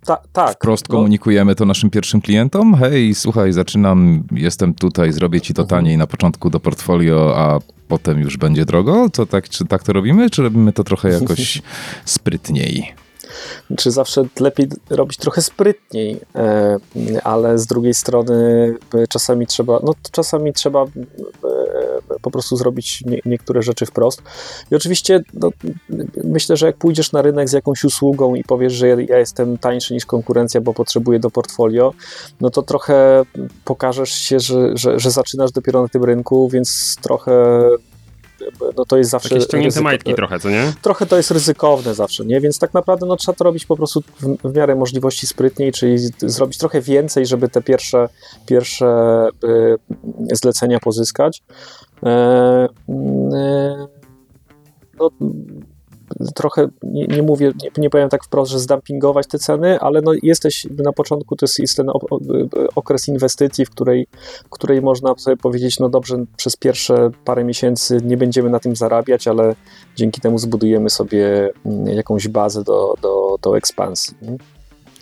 ta, tak. Wprost komunikujemy to naszym pierwszym klientom. Hej, słuchaj, zaczynam, jestem tutaj, zrobię ci to mhm. taniej na początku do portfolio, a potem już będzie drogo? To tak, czy tak to robimy, czy robimy to trochę jakoś sprytniej? czy zawsze lepiej robić trochę sprytniej, e, ale z drugiej strony e, czasami trzeba, no czasami trzeba e, po prostu zrobić niektóre rzeczy wprost. I oczywiście no, myślę, że jak pójdziesz na rynek z jakąś usługą i powiesz, że ja jestem tańszy niż konkurencja, bo potrzebuję do portfolio, no to trochę pokażesz się, że, że, że zaczynasz dopiero na tym rynku, więc trochę no to jest zawsze... Takie ściągnięte ryzyko... majtki trochę, co nie? Trochę to jest ryzykowne zawsze, nie? Więc tak naprawdę no, trzeba to robić po prostu w, w miarę możliwości sprytniej, czyli zrobić trochę więcej, żeby te pierwsze, pierwsze y, zlecenia pozyskać. E, y, no, trochę, nie, nie mówię, nie, nie, powiem tak wprost, że zdumpingować te ceny, ale no jesteś na początku, to jest, jest ten okres inwestycji, w której, w której można sobie powiedzieć, no dobrze, przez pierwsze parę miesięcy nie będziemy na tym zarabiać, ale dzięki temu zbudujemy sobie mm, jakąś bazę do, do, do ekspansji.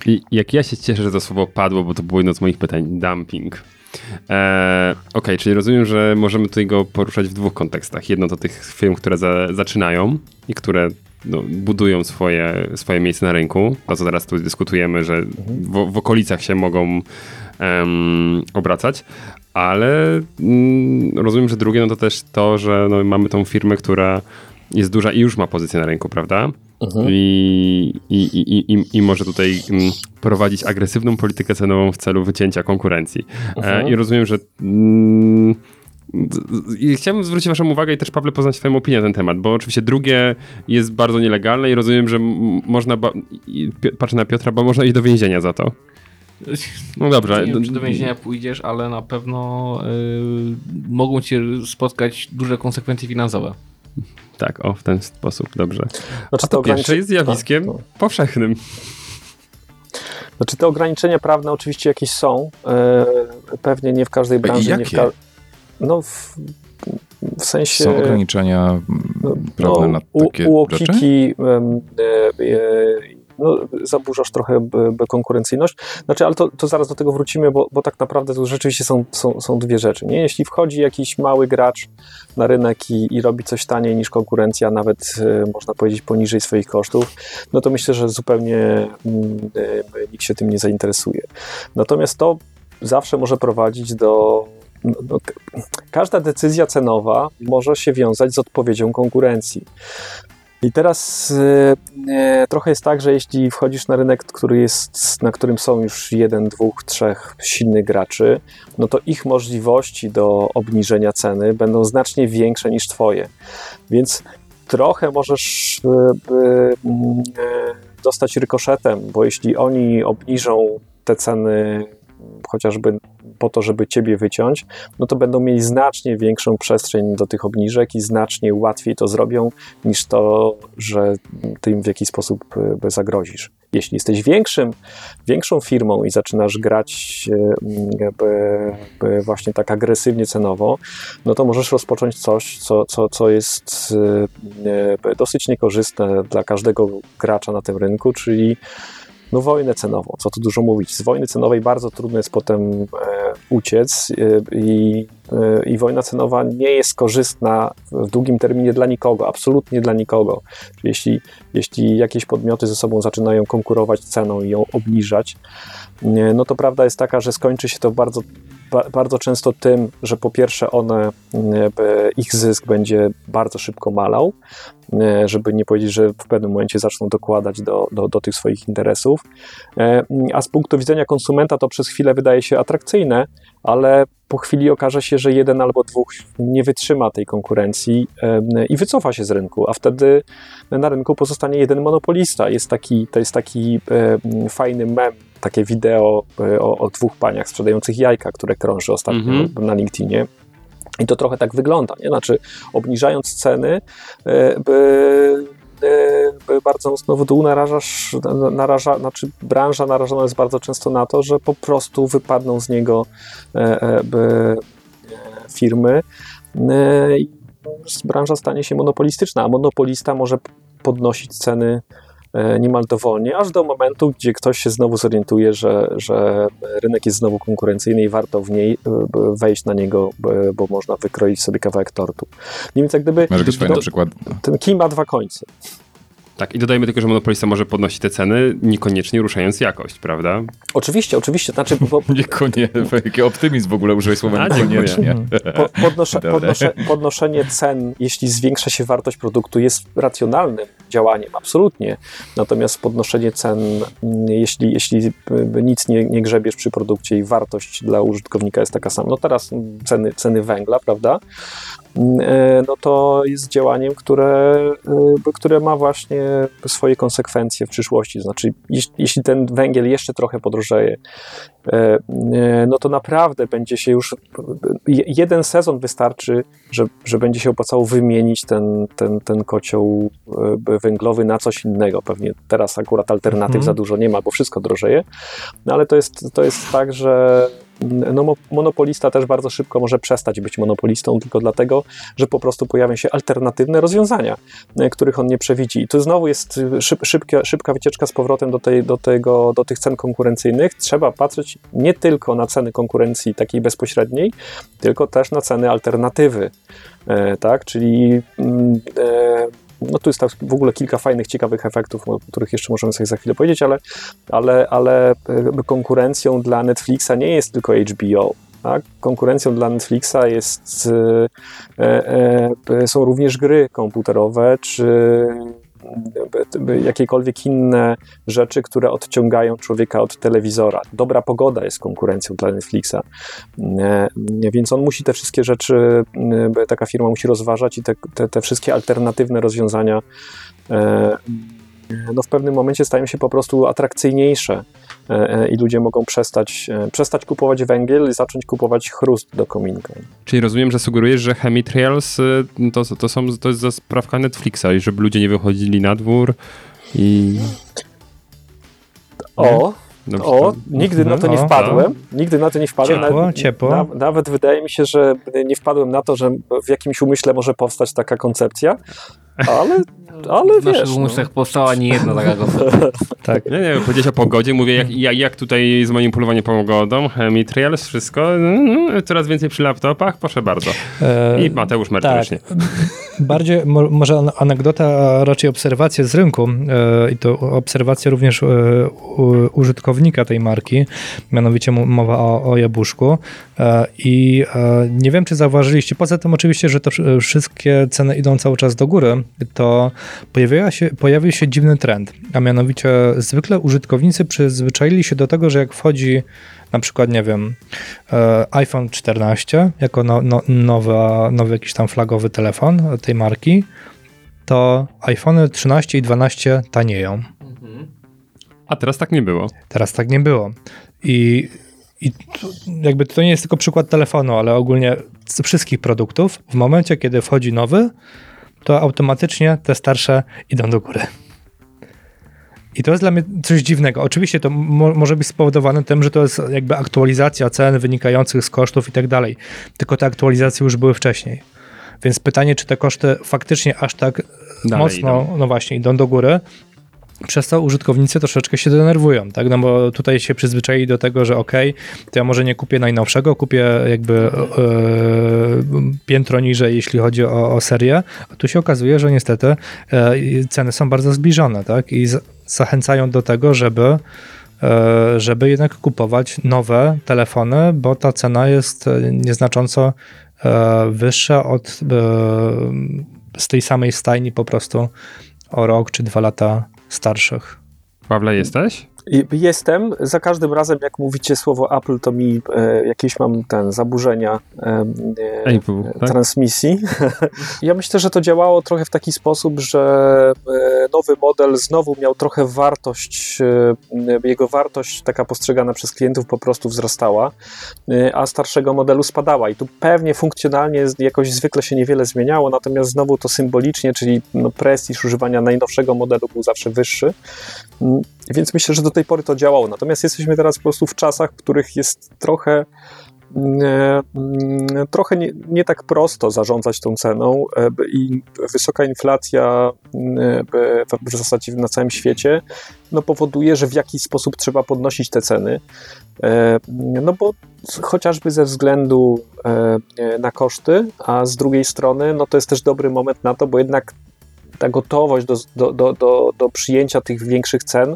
I jak ja się cieszę, że to słowo padło, bo to było jedno z moich pytań, dumping. Okej, okay, czyli rozumiem, że możemy tutaj go poruszać w dwóch kontekstach. Jedno to tych firm, które za, zaczynają i które no, budują swoje, swoje miejsce na rynku. To, co teraz tu dyskutujemy, że w, w okolicach się mogą obracać. Ale mm, rozumiem, że drugie no to też to, że no, mamy tą firmę, która jest duża i już ma pozycję na rynku, prawda? Mhm. I, i, i, i, I może tutaj mm, prowadzić agresywną politykę cenową w celu wycięcia konkurencji. E, mhm. I rozumiem, że mm, I chciałbym zwrócić waszą uwagę i też, Pawle, poznać twoją opinię na ten temat, bo oczywiście drugie jest bardzo nielegalne i rozumiem, że można, patrzę na Piotra, bo można iść do więzienia za to. No dobrze. Nie wiem, czy do więzienia pójdziesz, ale na pewno y, mogą cię spotkać duże konsekwencje finansowe. Tak, o, w ten sposób, dobrze. Znaczy, A to pierwsze jest zjawiskiem No, no. powszechnym. Znaczy te ograniczenia prawne oczywiście jakieś są. E, pewnie nie w każdej branży. Nie w jakie? ka- no w, w sensie... Są ograniczenia mm, prawne na u, takie u rzeczy? E, e, no, zaburzasz trochę b, b konkurencyjność. Znaczy, ale to, to zaraz do tego wrócimy, bo, bo tak naprawdę to rzeczywiście są, są, są dwie rzeczy. Nie? Jeśli wchodzi jakiś mały gracz na rynek i, i robi coś taniej niż konkurencja, nawet e, można powiedzieć poniżej swoich kosztów, no to myślę, że zupełnie mm, e, nikt się tym nie zainteresuje. Natomiast to zawsze może prowadzić do no, no, każda decyzja cenowa może się wiązać z odpowiedzią konkurencji. I teraz e, trochę jest tak, że jeśli wchodzisz na rynek, który jest, na którym są już jeden, dwóch, trzech silnych graczy, no to ich możliwości do obniżenia ceny będą znacznie większe niż twoje. Więc trochę możesz e, mm, e, dostać rykoszetem, bo jeśli oni obniżą te ceny chociażby po to, żeby ciebie wyciąć, no to będą mieli znacznie większą przestrzeń do tych obniżek i znacznie łatwiej to zrobią niż to, że ty im w jakiś sposób y, zagrozisz. Jeśli jesteś większym, większą firmą i zaczynasz grać jakby, jakby właśnie tak agresywnie cenowo, no to możesz rozpocząć coś, co, co, co jest dosyć niekorzystne dla każdego gracza na tym rynku, czyli no wojnę cenową, co tu dużo mówić. Z wojny cenowej bardzo trudno jest potem e, uciec e, i, e, i wojna cenowa nie jest korzystna w długim terminie dla nikogo, absolutnie dla nikogo. Czyli jeśli, jeśli jakieś podmioty ze sobą zaczynają konkurować ceną i ją obniżać, nie, no to prawda jest taka, że skończy się to bardzo ba- bardzo często tym, że po pierwsze one, mm, b- ich zysk będzie bardzo szybko malał, e, żeby nie powiedzieć, że w pewnym momencie zaczną dokładać do, do, do tych swoich interesów. E, A z punktu widzenia konsumenta to przez chwilę wydaje się atrakcyjne, ale po chwili okaże się, że jeden albo dwóch nie wytrzyma tej konkurencji i wycofa się z rynku, a wtedy na rynku pozostanie jeden monopolista. Jest taki, to jest taki fajny mem, takie wideo e, o, o dwóch paniach sprzedających jajka, które krąży ostatnio Mhm. na LinkedInie. I to trochę tak wygląda, nie? Znaczy, obniżając ceny, e, e, by bardzo mocno w dół narażasz, na- naraża, znaczy branża narażona jest bardzo często na to, że po prostu wypadną z niego e, firmy branża stanie się monopolistyczna, a monopolista może podnosić ceny niemal dowolnie, aż do momentu, gdzie ktoś się znowu zorientuje, że, że rynek jest znowu konkurencyjny i warto w niej e, wejść na niego, bo można wykroić sobie kawałek tortu. Nie więc jak gdyby Masz fajny przykład? ten kij ma dwa końce. Tak, i dodajmy tylko, że monopolista może podnosić te ceny, niekoniecznie ruszając jakość, prawda? Oczywiście, oczywiście, znaczy bo Niekoniecznie. Jaki optymizm w ogóle użyłeś słowa niekoniecznie. po, podnosze, Dobra. podnosze, podnoszenie cen, jeśli zwiększa się wartość produktu, jest racjonalnym działaniem, absolutnie. Natomiast podnoszenie cen, jeśli, jeśli y, nic nie, nie grzebiesz przy produkcie i wartość dla użytkownika jest taka sama, no teraz ceny, ceny węgla, prawda? Mm, e, No to jest działaniem, które, y, które ma właśnie swoje konsekwencje w przyszłości. Znaczy, jeśli, ten węgiel jeszcze trochę podrożeje, e, e, no to naprawdę będzie się już je- jeden sezon wystarczy, że, że będzie się opłacało wymienić ten, ten, ten kocioł e, węglowy na coś innego. Pewnie teraz akurat alternatyw Mhm. za dużo nie ma, bo wszystko drożeje, no ale to jest, to jest tak, że no, mo- monopolista też bardzo szybko może przestać być monopolistą, tylko dlatego, że po prostu pojawią się alternatywne rozwiązania, e, których on nie przewidzi. I tu znowu jest y, szyb, szybka, szybka wycieczka z powrotem do, tej, do, tego, do tych cen konkurencyjnych. Trzeba patrzeć nie tylko na ceny konkurencji takiej bezpośredniej, tylko też na ceny alternatywy. E, tak, czyli mm, e, no tu jest tak w ogóle kilka fajnych, ciekawych efektów, o których jeszcze możemy sobie za chwilę powiedzieć, ale, ale, ale jakby konkurencją dla Netflixa nie jest tylko HBO. Tak? Konkurencją dla Netflixa jest, e, e, e, są również gry komputerowe, czy jakiekolwiek inne rzeczy, które odciągają człowieka od telewizora. Dobra pogoda jest konkurencją dla Netflixa, więc on musi te wszystkie rzeczy, taka firma musi rozważać i te, te, te wszystkie alternatywne rozwiązania no w pewnym momencie stają się po prostu atrakcyjniejsze e, e, i ludzie mogą przestać, e, przestać kupować węgiel i zacząć kupować chrust do kominka. Czyli rozumiem, że sugerujesz, że chemitrails to, to, są, to jest za sprawka Netflixa i żeby ludzie nie wychodzili na dwór i... O, Dobrze, o, nigdy na to nie wpadłem. Nigdy na to nie wpadłem. Ciepło, nawet, ciepło. Na, nawet wydaje mi się, że nie wpadłem na to, że w jakimś umyśle może powstać taka koncepcja, ale ale w naszych no. umysłach no. powstała nie jedna taka tak. Nie, nie, powiedziałeś o pogodzie, mówię jak, jak, jak tutaj zmanipulowanie pogodą, Mitrials, wszystko, mm, coraz więcej przy laptopach, proszę bardzo. I Mateusz merytorycznie. Tak. Bardziej, może anegdota, a raczej obserwacja z rynku e, i to obserwacja również e, użytkownika tej marki, mianowicie mowa o, o jabłuszku e, i nie wiem, czy zauważyliście, poza tym oczywiście, że to wszystkie ceny idą cały czas do góry, to pojawiła się, pojawił się dziwny trend, a mianowicie zwykle użytkownicy przyzwyczaili się do tego, że jak wchodzi na przykład, nie wiem, e, iPhone 14 jako no, no, nowa, nowy jakiś tam flagowy telefon tej marki, to iPhone 13 i 12 tanieją. A teraz tak nie było. Teraz tak nie było. I, i to, jakby to nie jest tylko przykład telefonu, ale ogólnie wszystkich produktów. W momencie, kiedy wchodzi nowy, to automatycznie te starsze idą do góry. I to jest dla mnie coś dziwnego. Oczywiście to mo może być spowodowane tym, że to jest jakby aktualizacja cen wynikających z kosztów i tak dalej. Tylko te aktualizacje już były wcześniej. Więc pytanie, czy te koszty faktycznie aż tak dalej mocno, idą. no właśnie, idą do góry, przez to użytkownicy troszeczkę się denerwują, tak? No bo tutaj się przyzwyczaili do tego, że ok, to ja może nie kupię najnowszego, kupię jakby e, piętro niżej, jeśli chodzi o, o serię, a tu się okazuje, że niestety e, ceny są bardzo zbliżone, tak? I z, zachęcają do tego, żeby e, żeby jednak kupować nowe telefony, bo ta cena jest nieznacząco wyższa od z tej samej stajni po prostu o rok czy dwa lata starszych. Pawle, jesteś? Jestem. Za każdym razem, jak mówicie słowo Apple, to mi e, jakieś mam ten zaburzenia e, Apple, tak? transmisji. ja myślę, że to działało trochę w taki sposób, że e, nowy model znowu miał trochę wartość, e, jego wartość taka postrzegana przez klientów po prostu wzrastała, e, a starszego modelu spadała. I tu pewnie funkcjonalnie jakoś zwykle się niewiele zmieniało, natomiast znowu to symbolicznie, czyli no, prestiż używania najnowszego modelu był zawsze wyższy. Mm, więc myślę, że do tej pory to działało. Natomiast jesteśmy teraz po prostu w czasach, w których jest trochę mm, trochę nie, nie, tak prosto zarządzać tą ceną e, i wysoka inflacja mm, w zasadzie na całym świecie no powoduje, że w jakiś sposób trzeba podnosić te ceny. E, no bo chociażby ze względu e, na koszty, a z drugiej strony no to jest też dobry moment na to, bo jednak ta gotowość do, do, do, do, do przyjęcia tych większych cen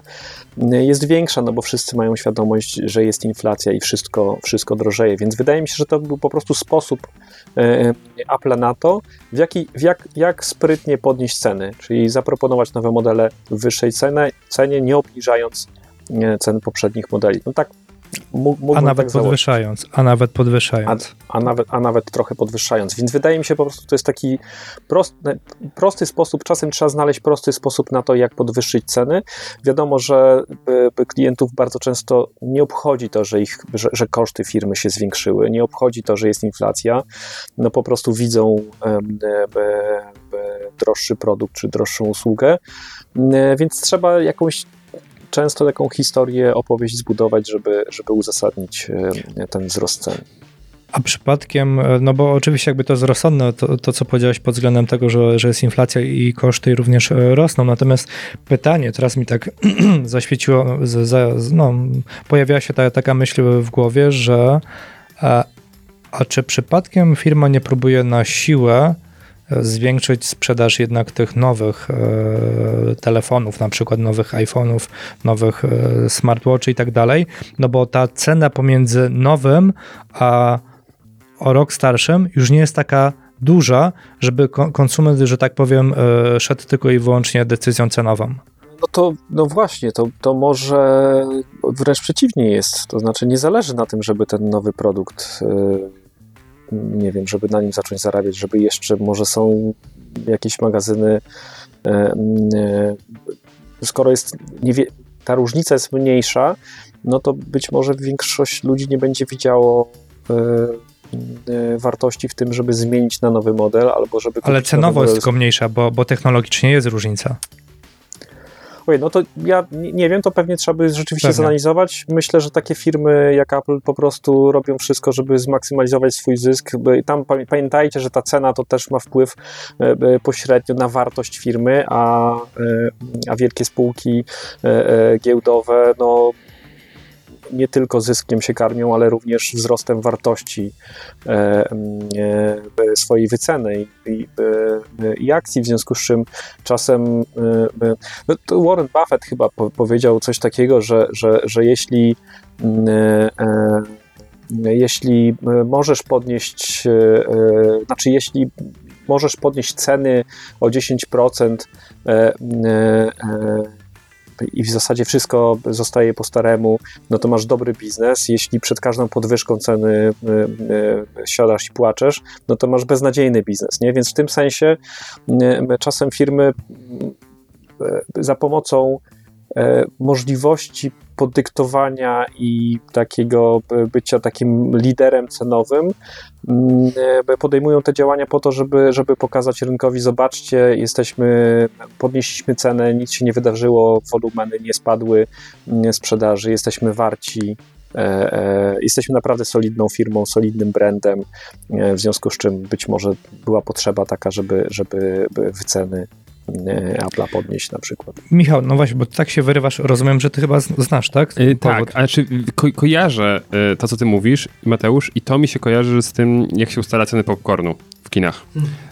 jest większa, no bo wszyscy mają świadomość, że jest inflacja i wszystko, wszystko drożeje. Więc wydaje mi się, że to był po prostu sposób e, Apple na to, w, jaki, w jak, jak sprytnie podnieść ceny, czyli zaproponować nowe modele w wyższej cenie, cenie nie obniżając cen poprzednich modeli. No tak a nawet tak podwyższając, a nawet podwyższając. A, a, nawet, a nawet trochę podwyższając. Więc wydaje mi się po prostu, to jest taki prosty, prosty sposób, czasem trzeba znaleźć prosty sposób na to, jak podwyższyć ceny. Wiadomo, że by klientów bardzo często nie obchodzi to, że, ich, że, że, koszty firmy się zwiększyły, nie obchodzi to, że jest inflacja, no po prostu widzą um, droższy produkt czy droższą usługę, więc trzeba jakąś często taką historię, opowieść zbudować, żeby, żeby uzasadnić e, ten wzrost cen. A przypadkiem, e, no bo oczywiście jakby to jest rozsądne, to, to co powiedziałeś pod względem tego, że, że jest inflacja i koszty również e, rosną, natomiast pytanie, teraz mi tak zaświeciło, z, z, no, pojawiła się ta, taka myśl w głowie, że a, a czy przypadkiem firma nie próbuje na siłę zwiększyć sprzedaż jednak tych nowych e, telefonów, na przykład nowych iPhone'ów, nowych e, smartwatchy i tak dalej, no bo ta cena pomiędzy nowym a o rok starszym już nie jest taka duża, żeby ko- konsument, że tak powiem, e, szedł tylko i wyłącznie decyzją cenową. No to, no właśnie, to, to może wręcz przeciwnie jest. To znaczy nie zależy na tym, żeby ten nowy produkt, y, nie wiem, żeby na nim zacząć zarabiać, żeby jeszcze może są jakieś magazyny, y, y, skoro jest ta różnica jest mniejsza, no to być może większość ludzi nie będzie widziało y, wartości w tym, żeby zmienić na nowy model, albo żeby Ale cenowo jest tylko mniejsza, bo, bo technologicznie jest różnica. Ojej, no to ja nie wiem, to pewnie trzeba by rzeczywiście Pewnie. zanalizować. Myślę, że takie firmy jak Apple po prostu robią wszystko, żeby zmaksymalizować swój zysk. Tam pamię- pamiętajcie, że ta cena to też ma wpływ e, e, pośrednio na wartość firmy, a, e, a wielkie spółki giełdowe, no nie tylko zyskiem się karmią, ale również wzrostem wartości e, e, swojej wyceny i, e, i akcji, w związku z czym czasem no Warren Buffett chyba po, powiedział coś takiego, że, że, że jeśli jeśli możesz podnieść, znaczy jeśli możesz podnieść ceny o 10% e, e, e, i w zasadzie wszystko zostaje po staremu, no to masz dobry biznes. Jeśli przed każdą podwyżką ceny y, y, siadasz i płaczesz, no to masz beznadziejny biznes, nie? Więc w tym sensie y, czasem firmy y, za pomocą y, możliwości podyktowania i takiego y, bycia takim liderem cenowym y, podejmują te działania po to, żeby, żeby pokazać rynkowi, zobaczcie, jesteśmy, podnieśliśmy cenę, nic się nie wydarzyło, wolumeny nie spadły y, sprzedaży, jesteśmy warci, e, e, jesteśmy naprawdę solidną firmą, solidnym brandem, e, w związku z czym być może była potrzeba taka, żeby, żeby wyceny e, Apple'a podnieść na przykład. Michał, no właśnie, bo tak się wyrywasz, rozumiem, że ty chyba znasz, tak? Y, Powód. tak, ale czy ko kojarzę y, to, co ty mówisz, Mateusz, i to mi się kojarzy z tym, jak się ustala ceny popcornu w kinach.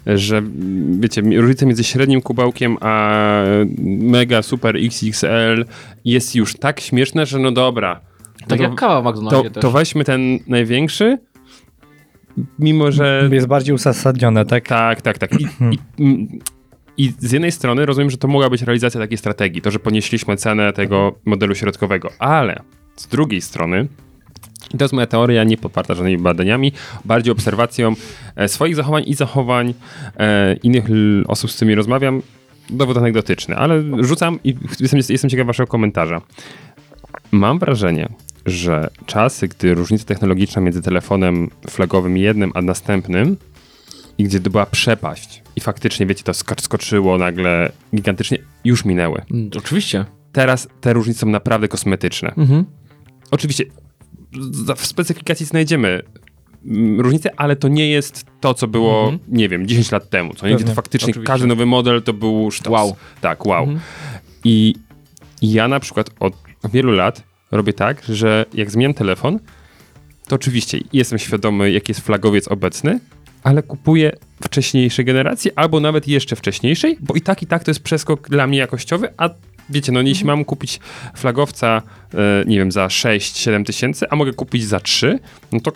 Że, mm, wiecie, różnica między średnim kubełkiem a mega super XXL jest już tak śmieszna, że no dobra. Tak no jak kawa w to, McDonaldzie to weźmy ten największy, mimo że... Jest bardziej uzasadnione, tak? Tak, tak, tak. I, i, mm, I z jednej strony rozumiem, że to mogła być realizacja takiej strategii, to, że ponieśliśmy cenę tego modelu środkowego, ale z drugiej strony, i to jest moja teoria, nie poparta żadnymi badaniami, bardziej obserwacją e, swoich zachowań i zachowań e, innych osób, z którymi rozmawiam. Dowód anegdotyczny, ale rzucam i jestem, jestem ciekaw waszego komentarza. Mam wrażenie, że czasy, gdy różnica technologiczna między telefonem flagowym jednym a następnym i gdzie to była przepaść i faktycznie, wiecie, to skocz- skoczyło nagle gigantycznie, już minęły. Mm, Oczywiście. Teraz te różnice są naprawdę kosmetyczne. Mhm. Oczywiście w specyfikacji znajdziemy mm, różnice, ale to nie jest to, co było, Mhm. nie wiem, 10 lat temu. Co nie, to faktycznie oczywiście. każdy nowy model to był sztos. Wow. Tak, wow. Mhm. I ja na przykład od wielu lat robię tak, że jak zmieniam telefon, to oczywiście jestem świadomy, jaki jest flagowiec obecny, ale kupuję wcześniejszej generacji, albo nawet jeszcze wcześniejszej, bo i tak, i tak to jest przeskok dla mnie jakościowy, a wiecie, no jeśli mam kupić flagowca, e, nie wiem, za 6-7 tysięcy, a mogę kupić za 3, no to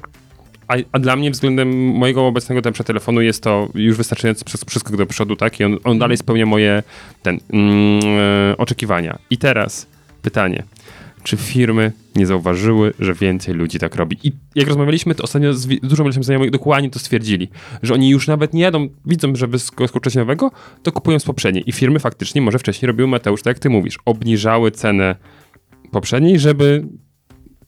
a, a dla mnie względem mojego obecnego tempra telefonu jest to już wystarczający przes- przeskok do przodu, tak? I on, on dalej spełnia moje ten, e, oczekiwania. I teraz pytanie. Czy firmy nie zauważyły, że więcej ludzi tak robi? I jak rozmawialiśmy, to ostatnio z dużą ilością znajomych dokładnie to stwierdzili, że oni już nawet nie jadą, widzą, że wyskoczyć nowego, to kupują z poprzedniej. I firmy faktycznie może wcześniej robiły, Mateusz, tak jak ty mówisz, obniżały cenę poprzedniej, żeby,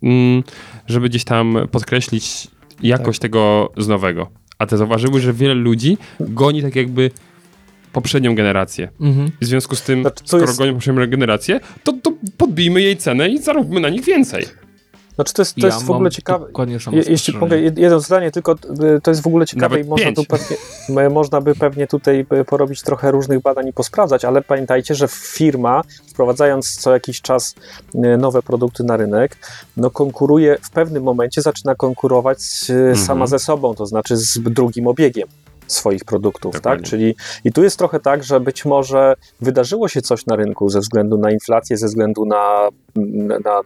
mm, żeby gdzieś tam podkreślić jakość tego z nowego. A te zauważyły, że wiele ludzi goni tak jakby poprzednią generację. Mhm. W związku z tym, Znaczy, skoro jest- gonią poprzednią generację, to, to podbijmy jej cenę i zaróbmy na nich więcej. Znaczy to jest, to Ja jest w ogóle ciekawe. Je, jeśli mogę, jed- jedno zdanie, tylko y, to jest w ogóle ciekawe Nawet i można, tu pewnie, można by pewnie tutaj by porobić trochę różnych badań i posprawdzać, ale pamiętajcie, że firma wprowadzając co jakiś czas y, nowe produkty na rynek, no konkuruje, w pewnym momencie zaczyna konkurować y, sama ze sobą, to znaczy z drugim obiegiem. Swoich produktów, Dokładnie. tak? Czyli i tu jest trochę tak, że być może wydarzyło się coś na rynku ze względu na inflację, ze względu na, na, na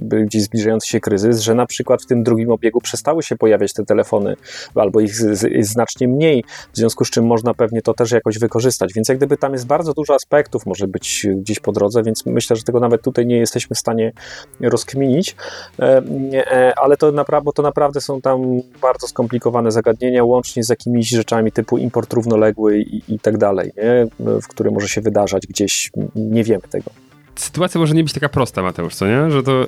gdzieś zbliżający się kryzys, że na przykład w tym drugim obiegu przestały się pojawiać te telefony, albo ich jest znacznie mniej, w związku z czym można pewnie to też jakoś wykorzystać. Więc jak gdyby tam jest bardzo dużo aspektów, może być gdzieś po drodze, więc myślę, że tego nawet tutaj nie jesteśmy w stanie rozkminić, E, e, ale to, napra- to naprawdę są tam bardzo skomplikowane zagadnienia, łącznie z jakimiś rzeczami typu import równoległy i, i tak dalej, nie? w który może się wydarzać gdzieś, nie wiemy tego. Sytuacja może nie być taka prosta, Mateusz, co nie? Że to.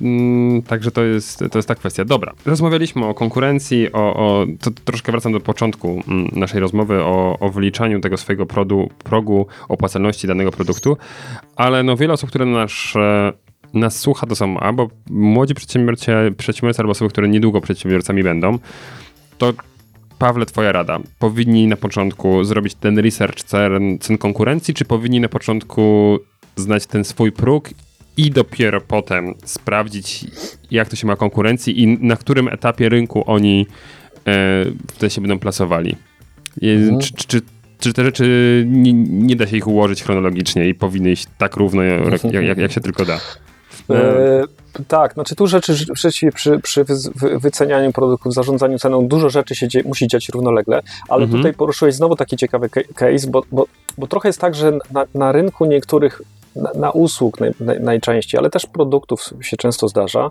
mm, Także to jest, to jest ta kwestia. Dobra, rozmawialiśmy o konkurencji, o, o to troszkę wracam do początku mm, naszej rozmowy o, o wyliczaniu tego swojego produ, progu opłacalności danego produktu, ale no wiele osób, które nas, e, nas słucha, to są albo młodzi przedsiębiorcy, przedsiębiorcy, albo osoby, które niedługo przedsiębiorcami będą. To Pawle, twoja rada. Powinni na początku zrobić ten research cen, cen konkurencji, czy powinni na początku znać ten swój próg i dopiero potem sprawdzić, jak to się ma konkurencji i na którym etapie rynku oni e, wtedy się będą plasowali? Mhm. czy, czy, czy, czy te rzeczy nie, nie da się ich ułożyć chronologicznie i powinny iść tak równo, jak, jak, jak się tylko da? E, tak, znaczy tu rzeczy rzeczywiście przy, przy wy- wy- wycenianiu produktów, zarządzaniu ceną, dużo rzeczy się dzie, musi dziać równolegle, ale Mhm. tutaj poruszyłeś znowu taki ciekawy ca- case, bo, bo, bo trochę jest tak, że na, na rynku niektórych na, na usług naj, naj, najczęściej, ale też produktów się często zdarza,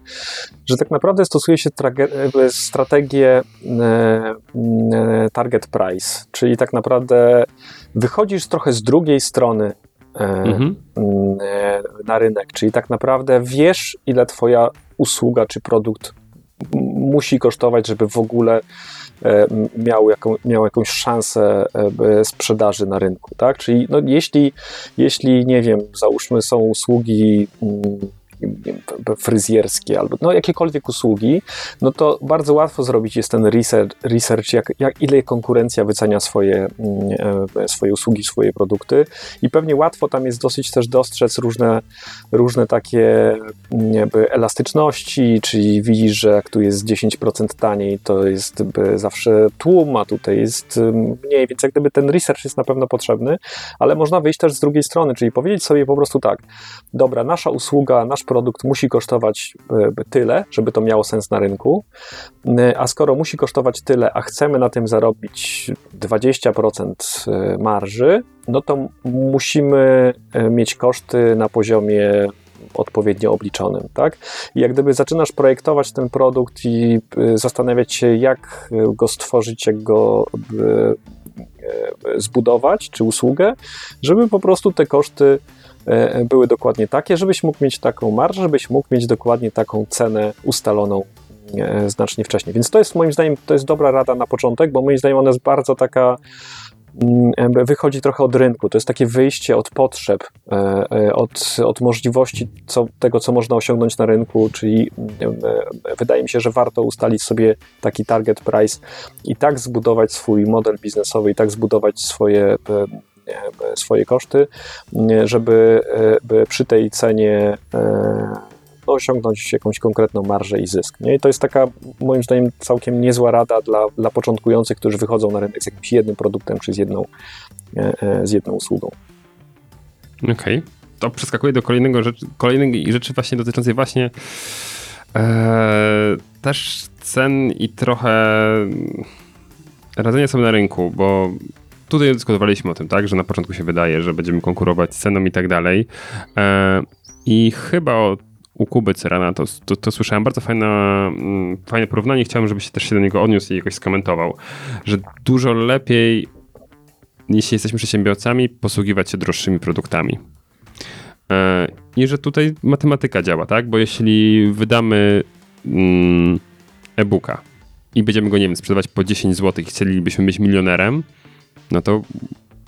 że tak naprawdę stosuje się strategię e, e, target price, czyli tak naprawdę wychodzisz trochę z drugiej strony Mhm. mm, e, na rynek, czyli tak naprawdę wiesz, ile twoja usługa czy produkt musi kosztować, żeby w ogóle e, miał, jaką, miał jakąś szansę e, sprzedaży na rynku, tak? Czyli no, jeśli, jeśli, nie wiem, załóżmy są usługi mm, fryzjerskie albo no, jakiekolwiek usługi, no to bardzo łatwo zrobić jest ten research, research jak, jak ile konkurencja wycenia swoje, mm, e, swoje usługi, swoje produkty. I pewnie łatwo tam jest dosyć też dostrzec różne, różne takie mm, jakby elastyczności, czyli widzisz, że jak tu jest 10% taniej, to jest zawsze tłum, a tutaj jest ym, mniej, więc jak gdyby ten research jest na pewno potrzebny, ale można wyjść też z drugiej strony, czyli powiedzieć sobie po prostu tak, dobra, nasza usługa, nasz produkt musi kosztować y, tyle, żeby to miało sens na rynku, y, a skoro musi kosztować tyle, a chcemy na tym zarobić 20% y, marży, no to musimy mieć koszty na poziomie odpowiednio obliczonym, tak? I jak gdyby zaczynasz projektować ten produkt i zastanawiać się, jak go stworzyć, jak go zbudować, czy usługę, żeby po prostu te koszty e, były dokładnie takie, żebyś mógł mieć taką marżę, żebyś mógł mieć dokładnie taką cenę ustaloną e, znacznie wcześniej. Więc to jest moim zdaniem, to jest dobra rada na początek, bo moim zdaniem ona jest bardzo taka mm, wychodzi trochę od rynku. To jest takie wyjście od potrzeb, e, e, od, od możliwości co, tego, co można osiągnąć na rynku, czyli e, wydaje mi się, że warto ustalić sobie taki target price i tak zbudować swój model biznesowy, i tak zbudować swoje, e, e, swoje koszty, nie, żeby, e, przy tej cenie e, no, osiągnąć jakąś konkretną marżę i zysk. Nie? I to jest taka, moim zdaniem, całkiem niezła rada dla, dla początkujących, którzy wychodzą na rynek z jakimś jednym produktem czy z jedną, e, z jedną usługą. Okej. To przeskakuję do kolejnego rzecz, kolejnej rzeczy właśnie dotyczącej właśnie też cen i trochę radzenia sobie na rynku, bo tutaj dyskutowaliśmy o tym, tak, że na początku się wydaje, że będziemy konkurować z ceną i tak dalej. E, I chyba o, u Kuby Cyrana to, to, to słyszałem bardzo fajne, mm, fajne porównanie. Chciałem, żebyś też się do niego odniósł i jakoś skomentował, że dużo lepiej jeśli jesteśmy przedsiębiorcami, posługiwać się droższymi produktami. E, I że tutaj matematyka działa, tak? Bo jeśli wydamy mm, e-booka i będziemy go, nie wiem, sprzedawać po 10 zł i chcielibyśmy być milionerem, no to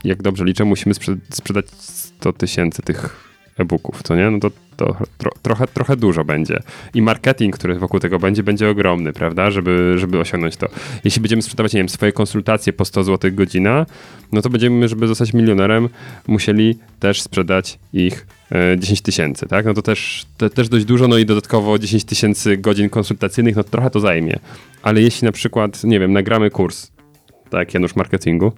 jak dobrze liczę, musimy sprze- sprzedać 100 tysięcy tych e-booków, to nie? No to, to tro, trochę, trochę dużo będzie. I marketing, który wokół tego będzie, będzie ogromny, prawda? Żeby, żeby osiągnąć to. Jeśli będziemy sprzedawać, nie wiem, swoje konsultacje po 100 zł godzina, no to będziemy, żeby zostać milionerem, musieli też sprzedać ich e, 10 tysięcy, tak? No to też, te, też dość dużo, no i dodatkowo 10 tysięcy godzin konsultacyjnych, no trochę to zajmie. Ale jeśli na przykład, nie wiem, nagramy kurs tak Janusz marketingu,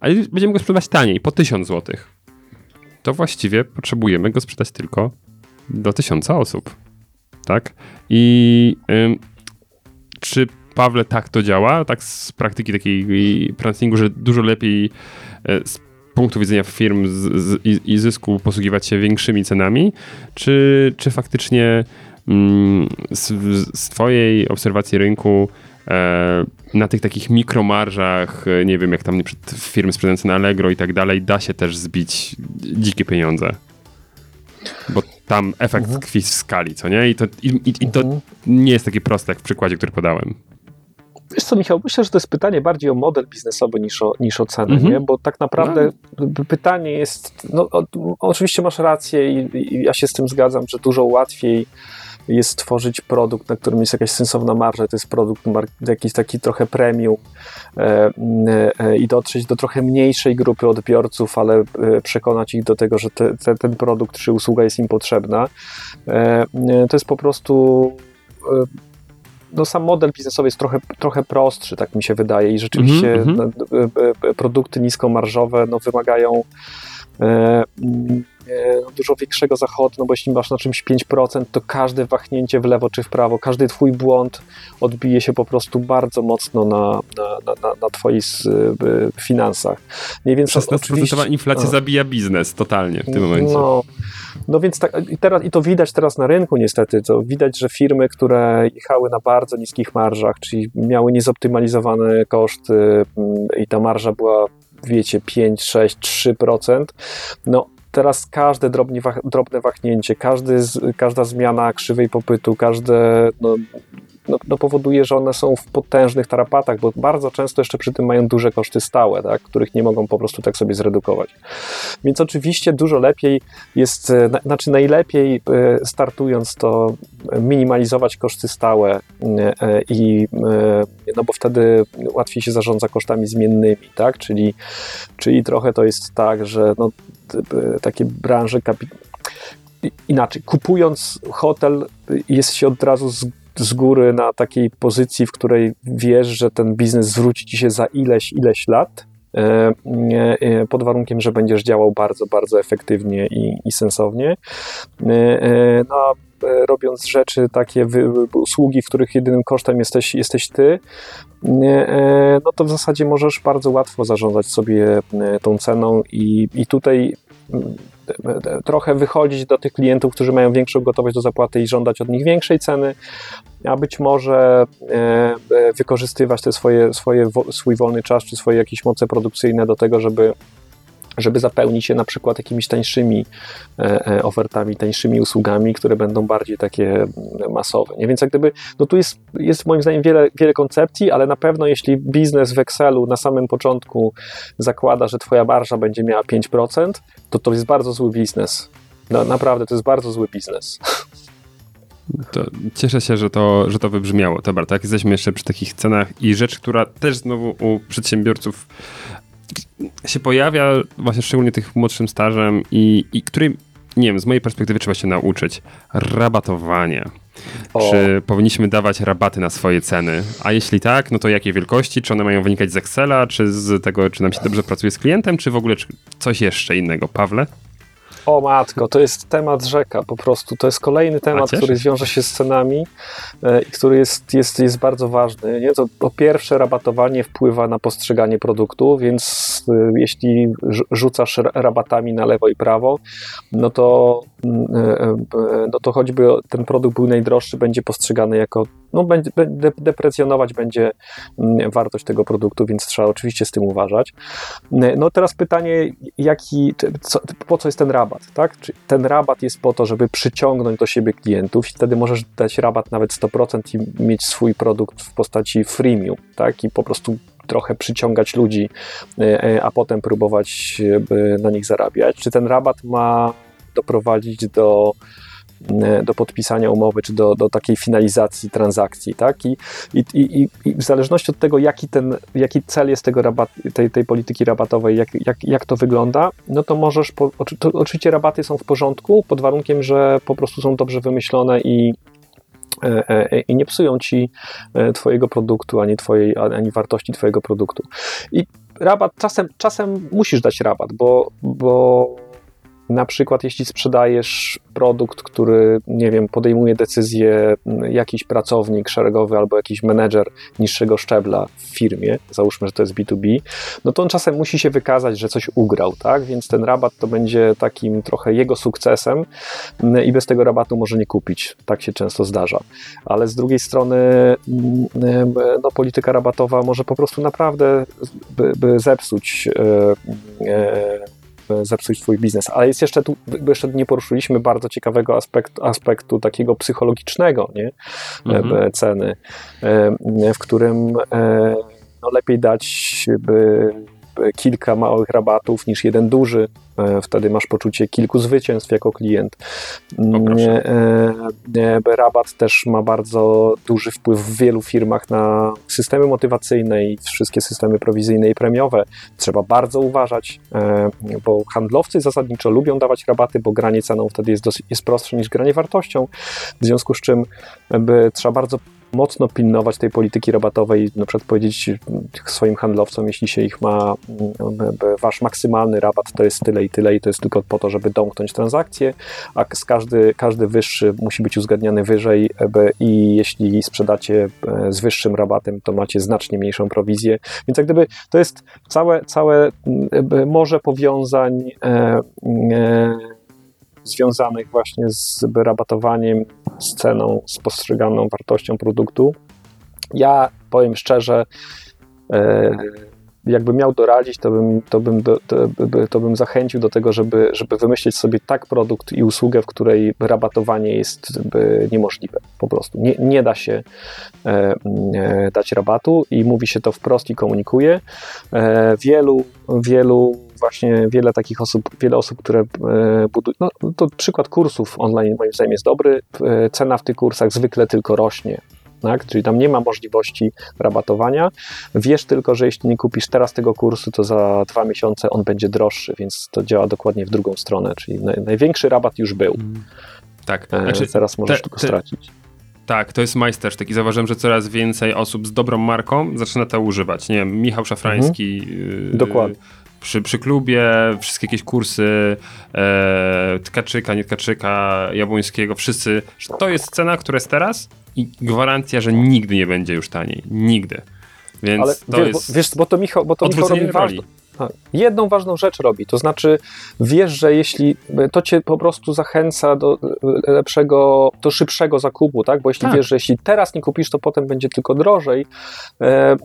ale będziemy go sprzedawać taniej, po 1000 zł, to właściwie potrzebujemy go sprzedać tylko do 1000 osób. Tak? I czy Pawle tak to działa? Tak z praktyki takiej marketingu, że dużo lepiej e, z punktu widzenia firm z, z, i, zysku posługiwać się większymi cenami, czy, czy faktycznie mm, z, z twojej obserwacji rynku na tych takich mikromarżach, e, nie wiem, jak tam firmy sprzedające na Allegro i tak dalej, da się też zbić dzikie pieniądze. Bo tam efekt mhm. tkwi w skali, co nie? I to, i, i, i to mhm. nie jest takie proste, jak w przykładzie, który podałem. Wiesz co, Michał, myślę, że to jest pytanie bardziej o model biznesowy niż o, niż o cenę, mhm. nie? bo tak naprawdę no. pytanie jest, no, o, oczywiście masz rację i, i, ja się z tym zgadzam, że dużo łatwiej jest stworzyć produkt, na którym jest jakaś sensowna marża, to jest produkt jakiś taki trochę premium e, e, i dotrzeć do trochę mniejszej grupy odbiorców, ale e, przekonać ich do tego, że te, te, ten produkt czy usługa jest im potrzebna. E, to jest po prostu e, no, sam model biznesowy jest trochę, trochę prostszy, tak mi się wydaje, i rzeczywiście mm -hmm. produkty niskomarżowe no, wymagają e, E, dużo większego zachodu, no bo jeśli masz na czymś 5%, to każde wahnięcie w lewo czy w prawo, każdy twój błąd odbije się po prostu bardzo mocno na, na, na, na twoich e, finansach. Nie, więc 16% oczywiście, inflacja no. zabija biznes totalnie w tym momencie. No, no więc tak, i, teraz, i to widać teraz na rynku niestety, to widać, że firmy, które jechały na bardzo niskich marżach, czyli miały niezoptymalizowane koszty i ta marża była wiecie, 5, 6, 3%, no teraz każde drobnie, drobne wahnięcie, każdy, każda zmiana krzywej popytu, każde no, no, no, powoduje, że one są w potężnych tarapatach, bo bardzo często jeszcze przy tym mają duże koszty stałe, tak, których nie mogą po prostu tak sobie zredukować. Więc oczywiście dużo lepiej jest, e, znaczy najlepiej e, startując to minimalizować koszty stałe e, i no bo wtedy łatwiej się zarządza kosztami zmiennymi, tak, czyli, czyli trochę to jest tak, że no, takie branże inaczej, kupując hotel, jest się od razu z z góry na takiej pozycji, w której wiesz, że ten biznes zwróci ci się za ileś, ileś lat, e, e, pod warunkiem, że będziesz działał bardzo, bardzo efektywnie i, i sensownie. E, no, robiąc rzeczy, takie usługi, w których jedynym kosztem jesteś, jesteś ty, no to w zasadzie możesz bardzo łatwo zarządzać sobie tą ceną i, i tutaj trochę wychodzić do tych klientów, którzy mają większą gotowość do zapłaty i żądać od nich większej ceny, a być może e, e, wykorzystywać te swoje, swoje, swój wolny czas czy swoje jakieś moce produkcyjne do tego, żeby żeby zapełnić się na przykład jakimiś tańszymi e, ofertami, tańszymi usługami, które będą bardziej takie masowe. Nie? Więc jak gdyby, no tu jest, jest moim zdaniem wiele, wiele koncepcji, ale na pewno jeśli biznes w Excelu na samym początku zakłada, że twoja marża będzie miała 5%, to to jest bardzo zły biznes. No, naprawdę, to jest bardzo zły biznes. To cieszę się, że to, że to wybrzmiało. Dobra, tak jesteśmy jeszcze przy takich cenach i rzecz, która też znowu u przedsiębiorców się pojawia, właśnie szczególnie tych młodszym stażem i, i której, nie wiem, z mojej perspektywy trzeba się nauczyć. Rabatowanie. O. Czy powinniśmy dawać rabaty na swoje ceny? A jeśli tak, no to jakie wielkości? Czy one mają wynikać z Excela, czy z tego, czy nam się dobrze pracuje z klientem, czy w ogóle coś jeszcze innego? Pawle? O matko, to jest temat rzeka po prostu. To jest kolejny temat, który wiąże się z cenami e, i który jest, jest, jest bardzo ważny. Nie? To po pierwsze, rabatowanie wpływa na postrzeganie produktu, więc e, jeśli rzucasz rabatami na lewo i prawo, no to, mm, e, no to choćby ten produkt był najdroższy, będzie postrzegany jako no, będzie, deprecjonować będzie mm, wartość tego produktu, więc trzeba oczywiście z tym uważać. No teraz pytanie, jaki, co, po co jest ten rabat? Tak? Czy ten rabat jest po to, żeby przyciągnąć do siebie klientów i wtedy możesz dać rabat nawet 100% i mieć swój produkt w postaci freemium, tak? I po prostu trochę przyciągać ludzi, e, e, a potem próbować na nich zarabiać. Czy ten rabat ma doprowadzić do E, do podpisania umowy, czy do, do takiej finalizacji transakcji, tak? I, i, i, i w zależności od tego, jaki, ten, jaki cel jest tego rabat, tej, tej polityki rabatowej, jak, jak, jak to wygląda, no to możesz, po, to, oczywiście rabaty są w porządku, pod warunkiem, że po prostu są dobrze wymyślone i e, e, i nie psują ci e, twojego produktu, ani twojej, ani wartości twojego produktu. I rabat, czasem, czasem musisz dać rabat, bo, bo na przykład, jeśli sprzedajesz produkt, który, nie wiem, podejmuje decyzję jakiś pracownik szeregowy albo jakiś menedżer niższego szczebla w firmie, załóżmy, że to jest B2B, no to on czasem musi się wykazać, że coś ugrał, tak? Więc ten rabat to będzie takim trochę jego sukcesem i bez tego rabatu może nie kupić. Tak się często zdarza. Ale z drugiej strony, no, polityka rabatowa może po prostu naprawdę zepsuć. Yy, yy, zepsuć twój biznes. Ale jest jeszcze tu, jeszcze nie poruszyliśmy bardzo ciekawego aspektu, aspektu takiego psychologicznego, nie? Mhm. Ceny, w którym no, lepiej dać by kilka małych rabatów niż jeden duży. E, wtedy masz poczucie kilku zwycięstw jako klient. E, e, rabat też ma bardzo duży wpływ w wielu firmach na systemy motywacyjne i wszystkie systemy prowizyjne i premiowe. Trzeba bardzo uważać, bo handlowcy zasadniczo lubią dawać rabaty, bo granie ceną wtedy jest, dosyć, jest prostsze niż granie wartością. W związku z czym trzeba bardzo mocno pilnować tej polityki rabatowej, na przykład powiedzieć swoim handlowcom, jeśli się ich ma, wasz maksymalny rabat to jest tyle i tyle i to jest tylko po to, żeby domknąć transakcję, a każdy, każdy wyższy musi być uzgadniany wyżej i jeśli sprzedacie e, z wyższym rabatem, to macie znacznie mniejszą prowizję, więc jak gdyby to jest całe, całe morze powiązań e, e, związanych właśnie z rabatowaniem, z ceną, z postrzeganą wartością produktu. Ja powiem szczerze, e, jakbym miał doradzić, to bym, to bym, do, to, to bym zachęcił do tego, żeby, żeby wymyślić sobie tak produkt i usługę, w której rabatowanie jest niemożliwe. Po prostu nie, nie da się e, e, dać rabatu i mówi się to wprost i komunikuje. E, wielu, wielu właśnie wiele takich osób, wiele osób, które e, budują, no to przykład kursów online moim zdaniem jest dobry, e, cena w tych kursach zwykle tylko rośnie, tak? Czyli tam nie ma możliwości rabatowania. Wiesz tylko, że jeśli nie kupisz teraz tego kursu, to za dwa miesiące on będzie droższy, więc to działa dokładnie w drugą stronę, czyli największy rabat już był. Mm. Tak. E, znaczy, teraz możesz te, tylko te, stracić. Tak, to jest majstersztyk i zauważyłem, że coraz więcej osób z dobrą marką zaczyna to używać. Nie wiem, Michał Szafrański. Mhm. Dokładnie przy, przy klubie, wszystkie jakieś kursy e, Tkaczyka, nie Tkaczyka, Jabłońskiego, wszyscy, to jest cena, która jest teraz i gwarancja, że nigdy nie będzie już taniej. Nigdy. Więc Ale to wiesz, jest bo, wiesz, bo to Michał, bo to Michał robi ważne, tak. Jedną ważną rzecz robi, to znaczy wiesz, że jeśli to cię po prostu zachęca do lepszego, do szybszego zakupu, tak? Bo jeśli tak. wiesz, że jeśli teraz nie kupisz, to potem będzie tylko drożej, e, e,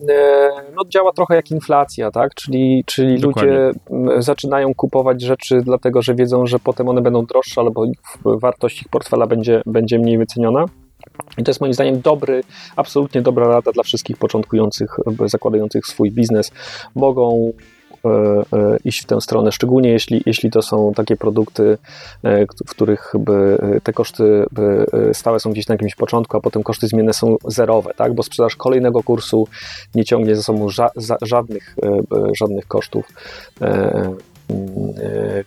no działa trochę jak inflacja, tak? Czyli, czyli ludzie zaczynają kupować rzeczy dlatego, że wiedzą, że potem one będą droższe, albo wartość ich portfela będzie, będzie mniej wyceniona. I to jest moim zdaniem dobry, absolutnie dobra rada dla wszystkich początkujących, zakładających swój biznes. Mogą E, e, iść w tę stronę, szczególnie jeśli, jeśli to są takie produkty, e, w których te koszty stałe są gdzieś na jakimś początku, a potem koszty zmienne są zerowe, tak? bo sprzedaż kolejnego kursu nie ciągnie ze sobą ża żadnych, żadnych kosztów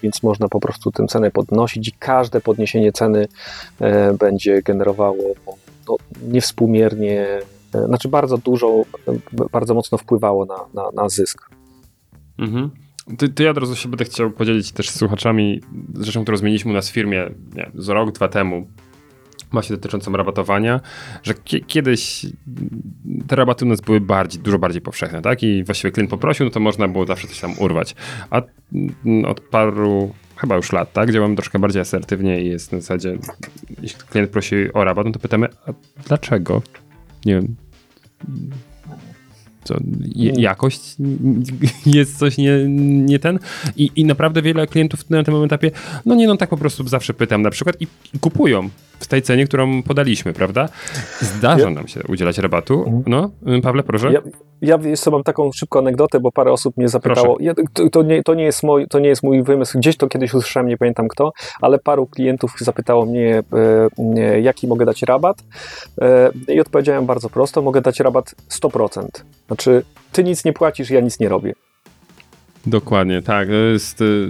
więc można po prostu tę cenę podnosić i każde podniesienie ceny będzie generowało no, niewspółmiernie, znaczy bardzo dużo, bardzo mocno wpływało na, na, na zysk. Mhm. Ty, ty ja od razu się będę chciał podzielić też z słuchaczami rzeczą, którą zmieniliśmy u nas w firmie nie, z rok, dwa temu właśnie dotyczącą rabatowania, że kiedyś te rabaty u nas były bardziej, dużo bardziej powszechne, tak? I właściwie klient poprosił, no to można było zawsze coś tam urwać. A mm, od paru chyba już lat, tak? Działamy troszkę bardziej asertywnie i jest na zasadzie, jeśli klient prosi o rabat, no to pytamy, a dlaczego? Nie wiem, co, jakość jest coś nie, nie ten I, i naprawdę wiele klientów na tym etapie, no nie no tak po prostu zawsze pytam na przykład i, i kupują w tej cenie, którą podaliśmy, prawda? Zdarza ja... nam się udzielać rabatu. Mhm. No, Pawle, proszę. Ja, ja jeszcze mam taką szybką anegdotę, bo parę osób mnie zapytało. Ja, to, to, nie, to, nie jest mój, to nie jest mój wymysł. Gdzieś to kiedyś usłyszałem, nie pamiętam kto, ale paru klientów zapytało mnie, e, jaki mogę dać rabat. E, I odpowiedziałem bardzo prosto: mogę dać rabat 100%. Znaczy, ty nic nie płacisz, ja nic nie robię. Dokładnie, tak. To jest y,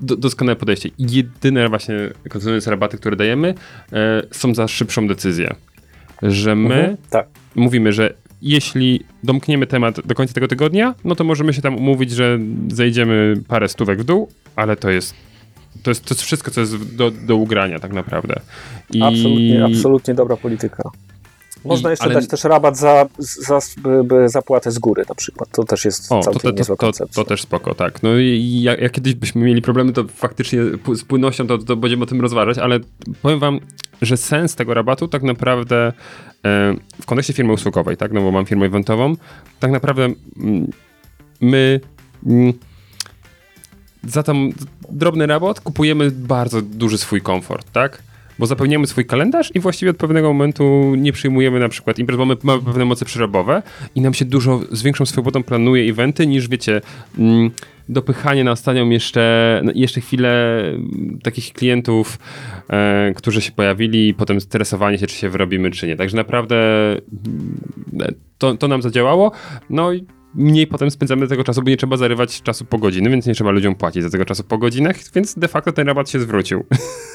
do, doskonałe podejście. Jedyne właśnie kontynuując rabaty, które dajemy, e, są za szybszą decyzję. że my Mhm, tak. mówimy, że jeśli domkniemy temat do końca tego tygodnia, no to możemy się tam umówić, że zejdziemy parę stówek w dół, ale to jest to jest, to jest wszystko, co jest do, do ugrania tak naprawdę. I... Absolutnie, absolutnie dobra polityka. Można I- jeszcze ale- dać też rabat za, za by zapłatę z góry na przykład. To też jest O, to, całkiem to, niezła to, to, to też spoko, tak. No i jak, jak kiedyś byśmy mieli problemy, to faktycznie z płynnością to, to będziemy o tym rozważać, ale powiem wam, że sens tego rabatu tak naprawdę e, w kontekście firmy usługowej, tak, no bo mam firmę eventową, tak naprawdę mm, my mm, za tam drobny rabat kupujemy bardzo duży swój komfort, tak? Bo zapełniamy swój kalendarz i właściwie od pewnego momentu nie przyjmujemy na przykład imprez, bo my mamy pewne moce przerobowe i nam się dużo z większą swobodą planuje eventy niż wiecie, mm, dopychanie na ostatnią jeszcze, no, jeszcze chwilę mm, takich klientów, e, którzy się pojawili i potem stresowanie się, czy się wyrobimy, czy nie. Także naprawdę mm, to, to nam zadziałało. No i mniej potem spędzamy tego czasu, bo nie trzeba zarywać czasu po godziny, więc nie trzeba ludziom płacić za tego czasu po godzinach, więc de facto ten rabat się zwrócił.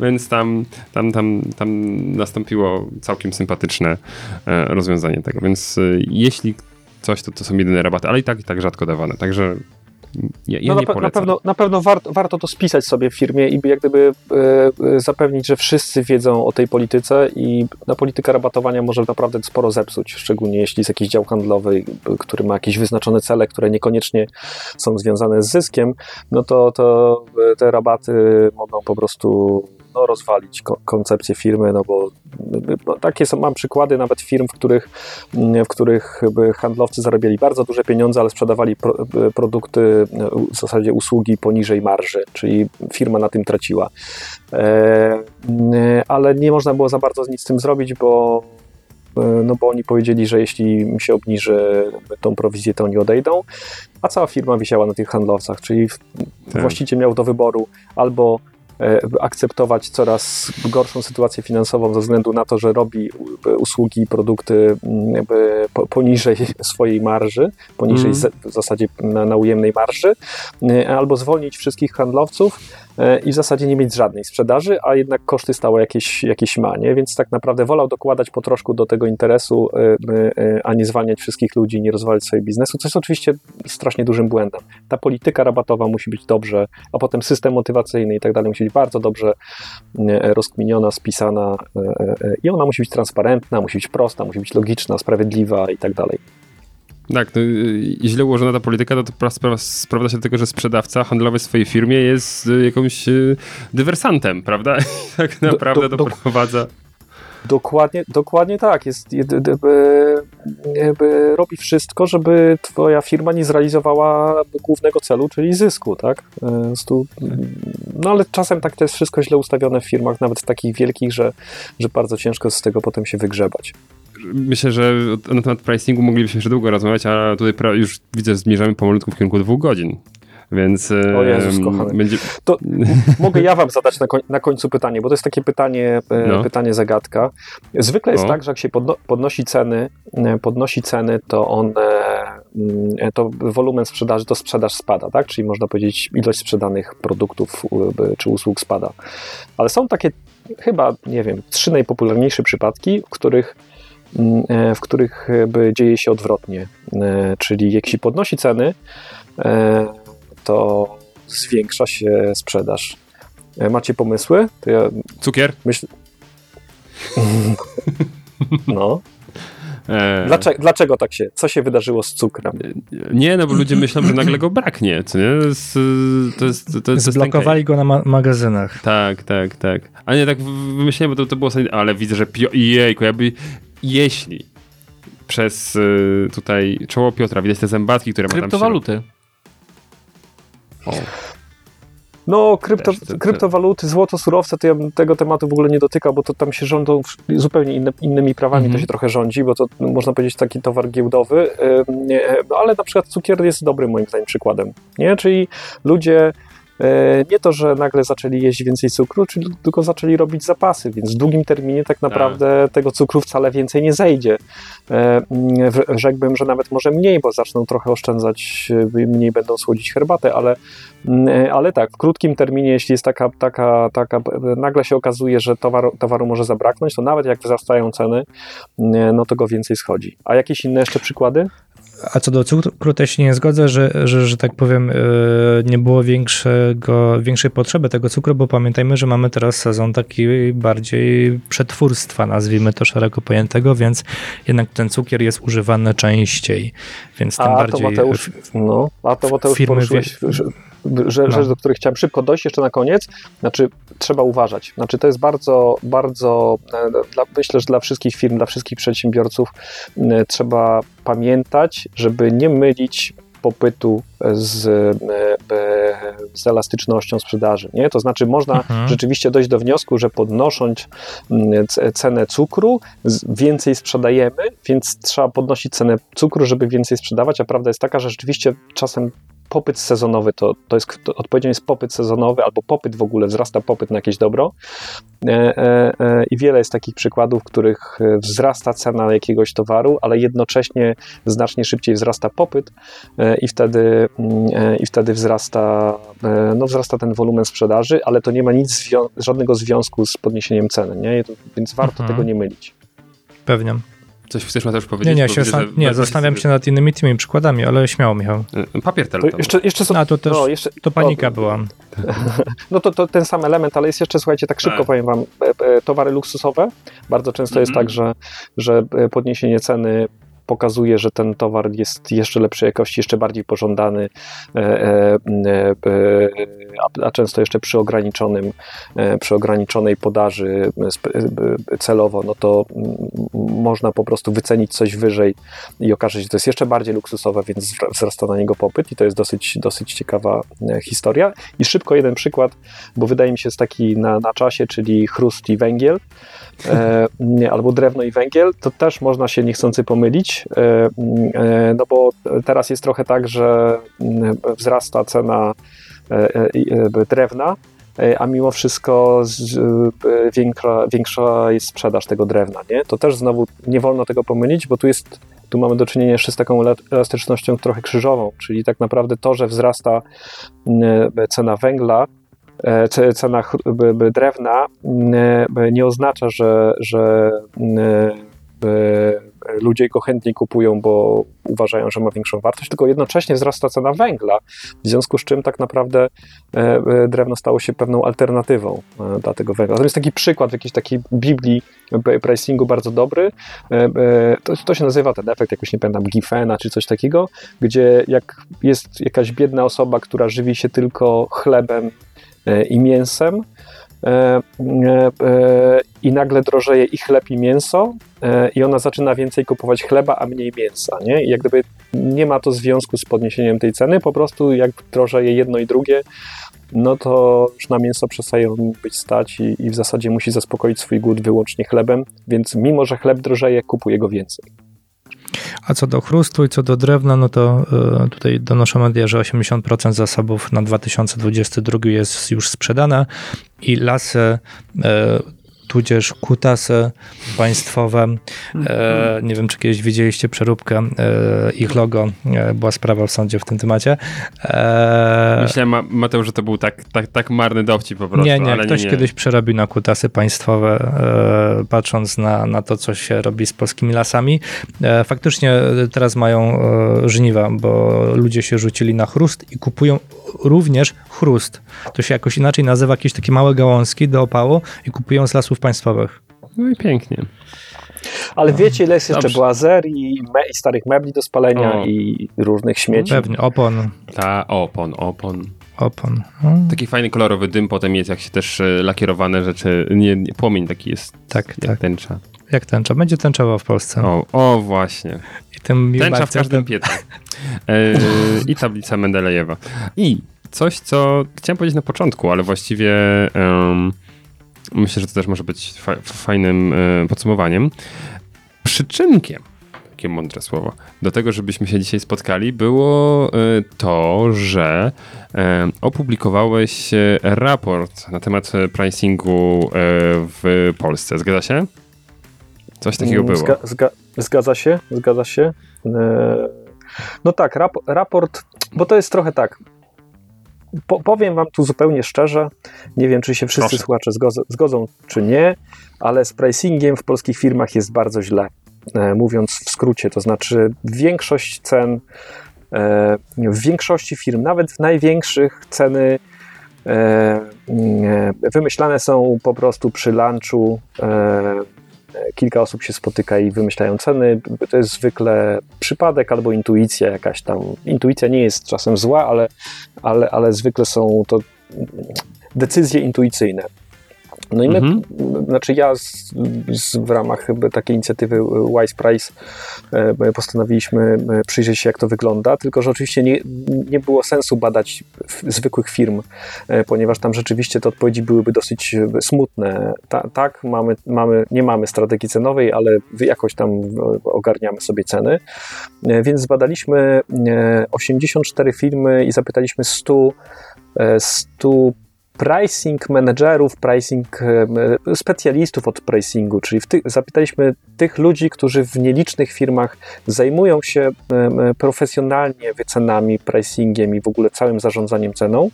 więc tam, tam, tam, tam nastąpiło całkiem sympatyczne e, rozwiązanie tego. Więc e, jeśli coś, to, to są jedyne rabaty, ale i tak i tak rzadko dawane. Także ja, ja no na, na pewno, na pewno warto, warto to spisać sobie w firmie i jak gdyby e, e, zapewnić, że wszyscy wiedzą o tej polityce i na polityka rabatowania może naprawdę sporo zepsuć, szczególnie jeśli jest jakiś dział handlowy, który ma jakieś wyznaczone cele, które niekoniecznie są związane z zyskiem, no to, to e, te rabaty mogą po prostu no, rozwalić ko- koncepcję firmy, no bo no, takie są, mam przykłady nawet firm, w których, mm, w których handlowcy zarabiali bardzo duże pieniądze, ale sprzedawali pro, e, produkty, e, w zasadzie usługi poniżej marży, czyli firma na tym traciła. E, mm, ale nie można było za bardzo nic z tym zrobić, bo no bo oni powiedzieli, że jeśli się obniży tą prowizję, to oni odejdą, a cała firma wisiała na tych handlowcach, czyli Tak. właściciel miał do wyboru albo akceptować coraz gorszą sytuację finansową ze względu na to, że robi e, usługi i produkty mm, poniżej swojej marży, poniżej z- w zasadzie na, na ujemnej marży, e, albo zwolnić wszystkich handlowców. e, i w zasadzie nie mieć żadnej sprzedaży, a jednak koszty stałe jakieś, jakieś ma, nie? więc tak naprawdę wolał dokładać po troszku do tego interesu, e, e, a nie zwalniać wszystkich ludzi, nie rozwalać swojego biznesu, co jest oczywiście strasznie dużym błędem. Ta polityka rabatowa musi być dobrze, a potem system motywacyjny i tak dalej musi być bardzo dobrze e, rozkminiona, spisana e, e, i ona musi być transparentna, musi być prosta, musi być logiczna, sprawiedliwa i tak dalej. Tak, no, y, źle ułożona ta polityka, no to sprawa, sprawdza się do tego, że sprzedawca handlowy w swojej firmie jest y, jakąś y, dywersantem, prawda? Tak naprawdę do- do- doprowadza. Dokładnie, dokładnie tak. Jest, jed- jakby, jakby robi wszystko, żeby twoja firma nie zrealizowała głównego celu, czyli zysku, tak? Prostu, No ale czasem tak to jest wszystko źle ustawione w firmach, nawet takich wielkich, że, że bardzo ciężko z tego potem się wygrzebać. Myślę, że na temat pricingu moglibyśmy jeszcze długo rozmawiać, a tutaj już widzę, zmierzamy pomalutku w kierunku dwóch godzin. Więc O Jezus, kochany. będzie. To mogę ja wam zadać na, koń, na końcu pytanie, bo to jest takie pytanie, e, No. pytanie zagadka. Zwykle jest O. tak, że jak się podno, podnosi ceny, e, podnosi ceny, to mm, e, to wolumen sprzedaży, to sprzedaż spada, tak? Czyli można powiedzieć, ilość sprzedanych produktów czy usług spada. Ale są takie chyba, nie wiem, trzy najpopularniejsze przypadki, w których mm, w których dzieje się odwrotnie. E, Czyli jak się podnosi ceny, e, to zwiększa się sprzedaż. E, Macie pomysły? To ja Cukier? myślę. No. E, Dlaczego, dlaczego tak się? Co się wydarzyło z cukrem? Nie, no bo ludzie myślą, że nagle go braknie, co nie? To jest, to jest, to jest, to jest Zblokowali go na ma- magazynach. Tak, tak, tak. A nie, tak w- wymyśliłem, bo to, to było ale widzę, że pio, jejku, jakby, jeśli przez y, tutaj czoło Piotra widać te zębatki, które ma tam Kryptowaluty. O, No, krypto, kryptowaluty, złoto, surowce, to ja bym tego tematu w ogóle nie dotykał, bo to tam się rządzą zupełnie inne, innymi prawami, Mhm. to się trochę rządzi, bo to no, można powiedzieć taki towar giełdowy, no, ale na przykład cukier jest dobrym moim zdaniem przykładem, nie? Czyli ludzie nie to, że nagle zaczęli jeść więcej cukru, czyli tylko zaczęli robić zapasy, więc w długim terminie tak naprawdę tego cukru wcale więcej nie zejdzie. E, Rzekłbym, że nawet może mniej, bo zaczną trochę oszczędzać, e, mniej będą słodzić herbatę, ale, mm, ale tak, w krótkim terminie, jeśli jest taka, taka, taka nagle się okazuje, że towaru, towaru może zabraknąć, to nawet jak wzrastają ceny, mm, no to go więcej schodzi. A jakieś inne jeszcze przykłady? A co do cukru, to się nie zgodzę, że, że, że tak powiem, yy, nie było większego, większej potrzeby tego cukru, bo pamiętajmy, że mamy teraz sezon taki bardziej przetwórstwa, nazwijmy to szeroko pojętego, więc jednak ten cukier jest używany częściej, więc tym A bardziej... to Mateusz, no, a to Mateusz firmy poruszyłeś No. rzecz, do której chciałem szybko dojść jeszcze na koniec. Znaczy, trzeba uważać. Znaczy, to jest bardzo, bardzo, e, dla, myślę, że dla wszystkich firm, dla wszystkich przedsiębiorców e, trzeba pamiętać, żeby nie mylić popytu z, e, e, z elastycznością sprzedaży. Nie? To znaczy, można Mhm. rzeczywiście dojść do wniosku, że podnosząc cenę cukru, z- więcej sprzedajemy, więc trzeba podnosić cenę cukru, żeby więcej sprzedawać, a prawda jest taka, że rzeczywiście czasem popyt sezonowy, to, to jest, to odpowiedzią jest popyt sezonowy, albo popyt w ogóle, wzrasta popyt na jakieś dobro e, e, e, i wiele jest takich przykładów, w których e, wzrasta cena jakiegoś towaru, ale jednocześnie znacznie szybciej wzrasta popyt e, i wtedy, mm, e, i wtedy wzrasta, no wzrasta ten wolumen sprzedaży, ale to nie ma nic, żadnego związku z podniesieniem ceny, nie? Więc warto Mhm. tego nie mylić. Pewnie. Coś chcesz Mateusz powiedzieć? Nie, nie, się widzę, nie zastanawiam się nad innymi tymi przykładami, ale śmiało, Michał. Y, Papier To toaletowy. jeszcze, jeszcze są, A to też, no, jeszcze, to panika o, była. No to, to ten sam element, ale jest jeszcze, słuchajcie, tak szybko Tak. powiem wam, e, e, towary luksusowe. Bardzo często jest Mhm. tak, że, że e, podniesienie ceny pokazuje, że ten towar jest jeszcze lepszej jakości, jeszcze bardziej pożądany, e, e, e, a, często jeszcze przy ograniczonym, przy ograniczonej podaży celowo, no to można po prostu wycenić coś wyżej i okaże się, że to jest jeszcze bardziej luksusowe, więc wzra- wzrasta na niego popyt i to jest dosyć, dosyć ciekawa historia. I szybko jeden przykład, bo wydaje mi się jest taki na, na czasie, czyli chrust i węgiel, albo drewno i węgiel, to też można się niechcący pomylić, e, e, no bo teraz jest trochę tak, że wzrasta cena e, e, e, drewna, e, a mimo wszystko e, większa, większa jest sprzedaż tego drewna, nie? To też znowu nie wolno tego pomylić, bo tu jest tu mamy do czynienia jeszcze z taką elastycznością trochę krzyżową, czyli tak naprawdę to, że wzrasta cena węgla, e, ce- cena drewna mm, b- nie oznacza, że, że mm, b- ludzie go chętniej kupują, bo uważają, że ma większą wartość, tylko jednocześnie wzrasta cena węgla, w związku z czym tak naprawdę e, e, drewno stało się pewną alternatywą e, dla tego węgla. To jest taki przykład w jakiejś takiej Biblii e, pricingu bardzo dobry. E, e, To, to się nazywa ten efekt, jakoś nie pamiętam, Giffena czy coś takiego, gdzie jak jest jakaś biedna osoba, która żywi się tylko chlebem e, i mięsem, e, e, e, i nagle drożeje i chleb, i mięso, e, i ona zaczyna więcej kupować chleba, a mniej mięsa. Nie? I jak gdyby nie ma to związku z podniesieniem tej ceny, po prostu jak drożeje jedno i drugie, no to już na mięso przestaje być stać i, i w zasadzie musi zaspokoić swój głód wyłącznie chlebem, więc mimo, że chleb drożeje, kupuje go więcej. A co do chrustu i co do drewna, no to y, tutaj donoszą media, że 80% zasobów na 2022 jest już sprzedane i lasy, y, tudzież kutasy państwowe, e, nie wiem czy kiedyś widzieliście przeróbkę e, ich logo, e, była sprawa w sądzie w tym temacie. E, Myślałem, Ma- Mateusz, że to był tak, tak, tak marny dowcip po prostu. nie, nie, ktoś nie. kiedyś przerobił na kutasy państwowe, e, patrząc na, na to, co się robi z polskimi lasami. E, faktycznie teraz mają żniwa, bo ludzie się rzucili na chrust i kupują również chrust. To się jakoś inaczej nazywa, jakieś takie małe gałązki do opału i kupują z lasów państwowych. No i pięknie. Ale wiecie, ile jest jeszcze Dobrze. błazerii, me, i starych mebli do spalenia O. i różnych śmieci. Pewnie, opon, Ta, opon, opon. opon. No, Taki fajny kolorowy dym potem jest, jak się też e, lakierowane rzeczy, nie, nie płomień taki jest tak, jak tak. tęcza. Jak tęcza? Będzie tęczowa w Polsce. O, o właśnie. I tym Tęcza w każdym piecu. E, I tablica Mendelejewa. I coś, co chciałem powiedzieć na początku, ale właściwie em, myślę, że to też może być fa fajnym e, podsumowaniem. Przyczynkiem Jakie mądre słowo. Do tego, żebyśmy się dzisiaj spotkali, było y, to, że y, opublikowałeś raport na temat pricingu w Polsce. Zgadza się? Coś takiego było. Zga, zga, zgadza się, zgadza się. E, No tak, rap, raport, bo to jest trochę tak. Po, powiem wam tu zupełnie szczerze, nie wiem, czy się wszyscy Proszę. słuchacze zgodzą, zgodzą, czy nie, ale z pricingiem w polskich firmach jest bardzo źle. E, Mówiąc w skrócie, to znaczy większość cen, e, w większości firm, nawet w największych ceny e, e, wymyślane są po prostu przy lunchu. Kilka osób się spotyka i wymyślają ceny. To jest zwykle przypadek albo intuicja jakaś tam. Intuicja nie jest czasem zła, ale, ale, ale zwykle są to decyzje intuicyjne. No i my, Mhm. znaczy ja z, z, w ramach takiej inicjatywy Wise Price e, postanowiliśmy e, przyjrzeć się, jak to wygląda, tylko że oczywiście nie, nie było sensu badać zwykłych firm, e, ponieważ tam rzeczywiście te odpowiedzi byłyby dosyć smutne. Ta, tak, mamy, mamy, nie mamy strategii cenowej, ale jakoś tam ogarniamy sobie ceny, więc zbadaliśmy e, 84 firmy i zapytaliśmy 100, e, 100 pricing managerów, pricing e, specjalistów od pricingu, czyli ty, zapytaliśmy tych ludzi, którzy w nielicznych firmach zajmują się e, e, profesjonalnie wycenami, pricingiem i w ogóle całym zarządzaniem ceną.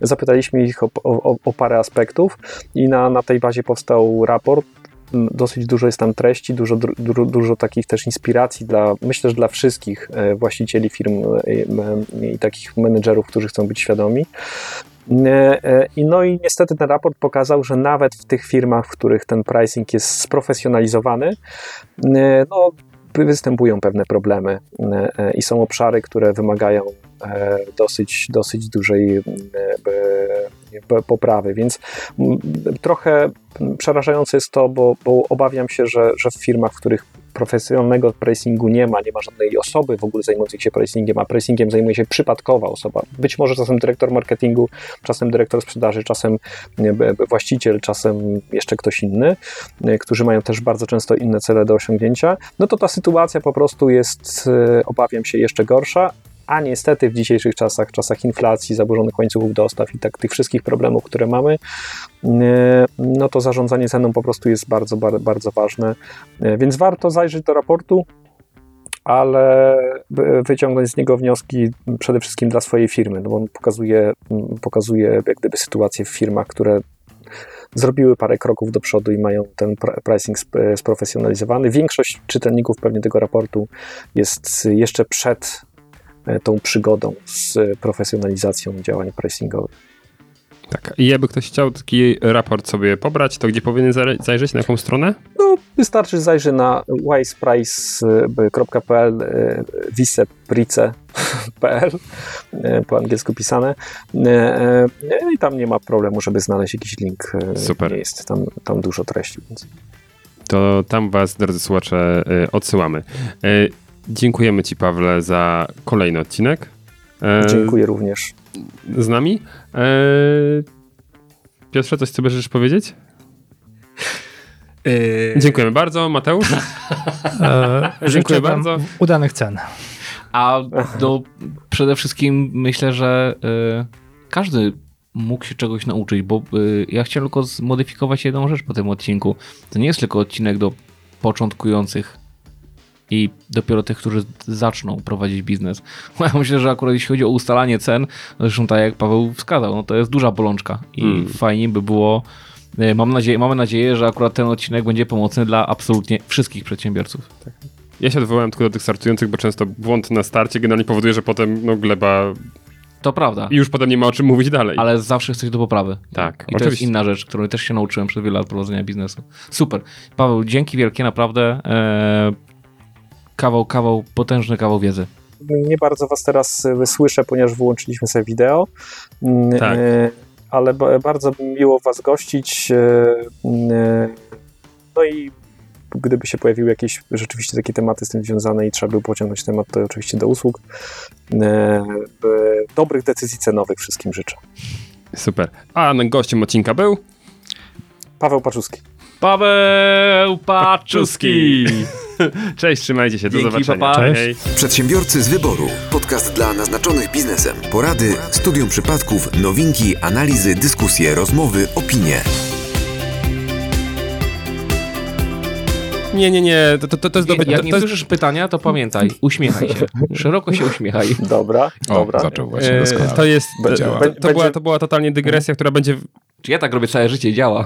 Zapytaliśmy ich o, o, o parę aspektów i na, na tej bazie powstał raport. Dosyć dużo jest tam treści, dużo, dużo, dużo takich też inspiracji dla, myślę, że dla wszystkich e, właścicieli firm e, e, i takich menedżerów, którzy chcą być świadomi. E, e, no i niestety ten raport pokazał, że nawet w tych firmach, w których ten pricing jest sprofesjonalizowany, e, no, występują pewne problemy i są obszary, które wymagają dosyć, dosyć dużej poprawy, więc trochę przerażające jest to, bo, bo obawiam się, że, że w firmach, w których profesjonalnego pricingu nie ma, nie ma żadnej osoby w ogóle zajmującej się pricingiem, a pricingiem zajmuje się przypadkowa osoba. Być może czasem dyrektor marketingu, czasem dyrektor sprzedaży, czasem właściciel, czasem jeszcze ktoś inny, którzy mają też bardzo często inne cele do osiągnięcia, no to ta sytuacja po prostu jest, e, obawiam się, jeszcze gorsza, a niestety w dzisiejszych czasach, czasach inflacji, zaburzonych łańcuchów dostaw i tak tych wszystkich problemów, które mamy, e, no to zarządzanie ceną po prostu jest bardzo, bardzo, ważne. E, Więc warto zajrzeć do raportu, ale wyciągnąć z niego wnioski przede wszystkim dla swojej firmy, no bo on pokazuje, mm, pokazuje jak gdyby sytuację w firmach, które zrobiły parę kroków do przodu i mają ten pr- pricing sp- sprofesjonalizowany. Większość czytelników pewnie tego raportu jest jeszcze przed e, tą przygodą z profesjonalizacją działań pricingowych. Tak. I jakby ktoś chciał taki raport sobie pobrać, to gdzie powinien zajrzeć, na jaką stronę? No, wystarczy zajrzeć na wiseprice.pl e, wiseprice.pl e, po angielsku pisane E, e, i tam nie ma problemu, żeby znaleźć jakiś link. e, Super. Jest tam, tam dużo treści. Więc. To tam was, drodzy słuchacze, odsyłamy. Dziękujemy ci, Pawle, za kolejny odcinek. E, Dziękuję również. Z nami. E, Piotrze, coś chcesz jeszcze powiedzieć? Yy, Dziękujemy bardzo. Mateusz? E, wam bardzo. Udanych cen. A no, przede wszystkim myślę, że y, każdy mógł się czegoś nauczyć, bo y, ja chciałem tylko zmodyfikować jedną rzecz po tym odcinku. To nie jest tylko odcinek do początkujących i dopiero tych, którzy zaczną prowadzić biznes. Ja myślę, że akurat jeśli chodzi o ustalanie cen, zresztą tak jak Paweł wskazał, no to jest duża bolączka i Hmm. fajnie by było y, Mam nadzieję, mamy nadzieję, że akurat ten odcinek będzie pomocny dla absolutnie wszystkich przedsiębiorców. Ja się odwołałem tylko do tych startujących, bo często błąd na starcie generalnie powoduje, że potem no, gleba To prawda. i już potem nie ma o czym mówić dalej. ale zawsze jest coś do poprawy. Tak, I to jest oczywiście. inna rzecz, której też się nauczyłem przez wiele lat prowadzenia biznesu. Super. Paweł, dzięki wielkie, naprawdę. E, kawał, kawał, potężny kawał wiedzy. Nie bardzo Was teraz e, słyszę, ponieważ wyłączyliśmy sobie wideo. Mm, Tak. e, Ale ba- bardzo mi miło Was gościć. e, e, No i gdyby się pojawiły jakieś rzeczywiście takie tematy z tym związane i trzeba by pociągnąć temat, to oczywiście do usług. Dobrych decyzji cenowych wszystkim życzę. Super. A gościem odcinka był Paweł Paczuski. Paweł Paczuski. Cześć, trzymajcie się, do Dzięki, zobaczenia. pa, pa. Cześć. Przedsiębiorcy z wyboru. Podcast dla naznaczonych biznesem. Porady, studium przypadków, nowinki, analizy, dyskusje, rozmowy, opinie. Nie, nie, nie, to, to, to jest dobre. jak to, nie to jest, słyszysz pytania, to pamiętaj, uśmiechaj się. Szeroko się uśmiechaj. Dobra, O, dobra. zaczął właśnie e, doskonale. to jest, to, to, to, była, to była totalnie dygresja, która będzie Czy ja tak robię całe życie i działa?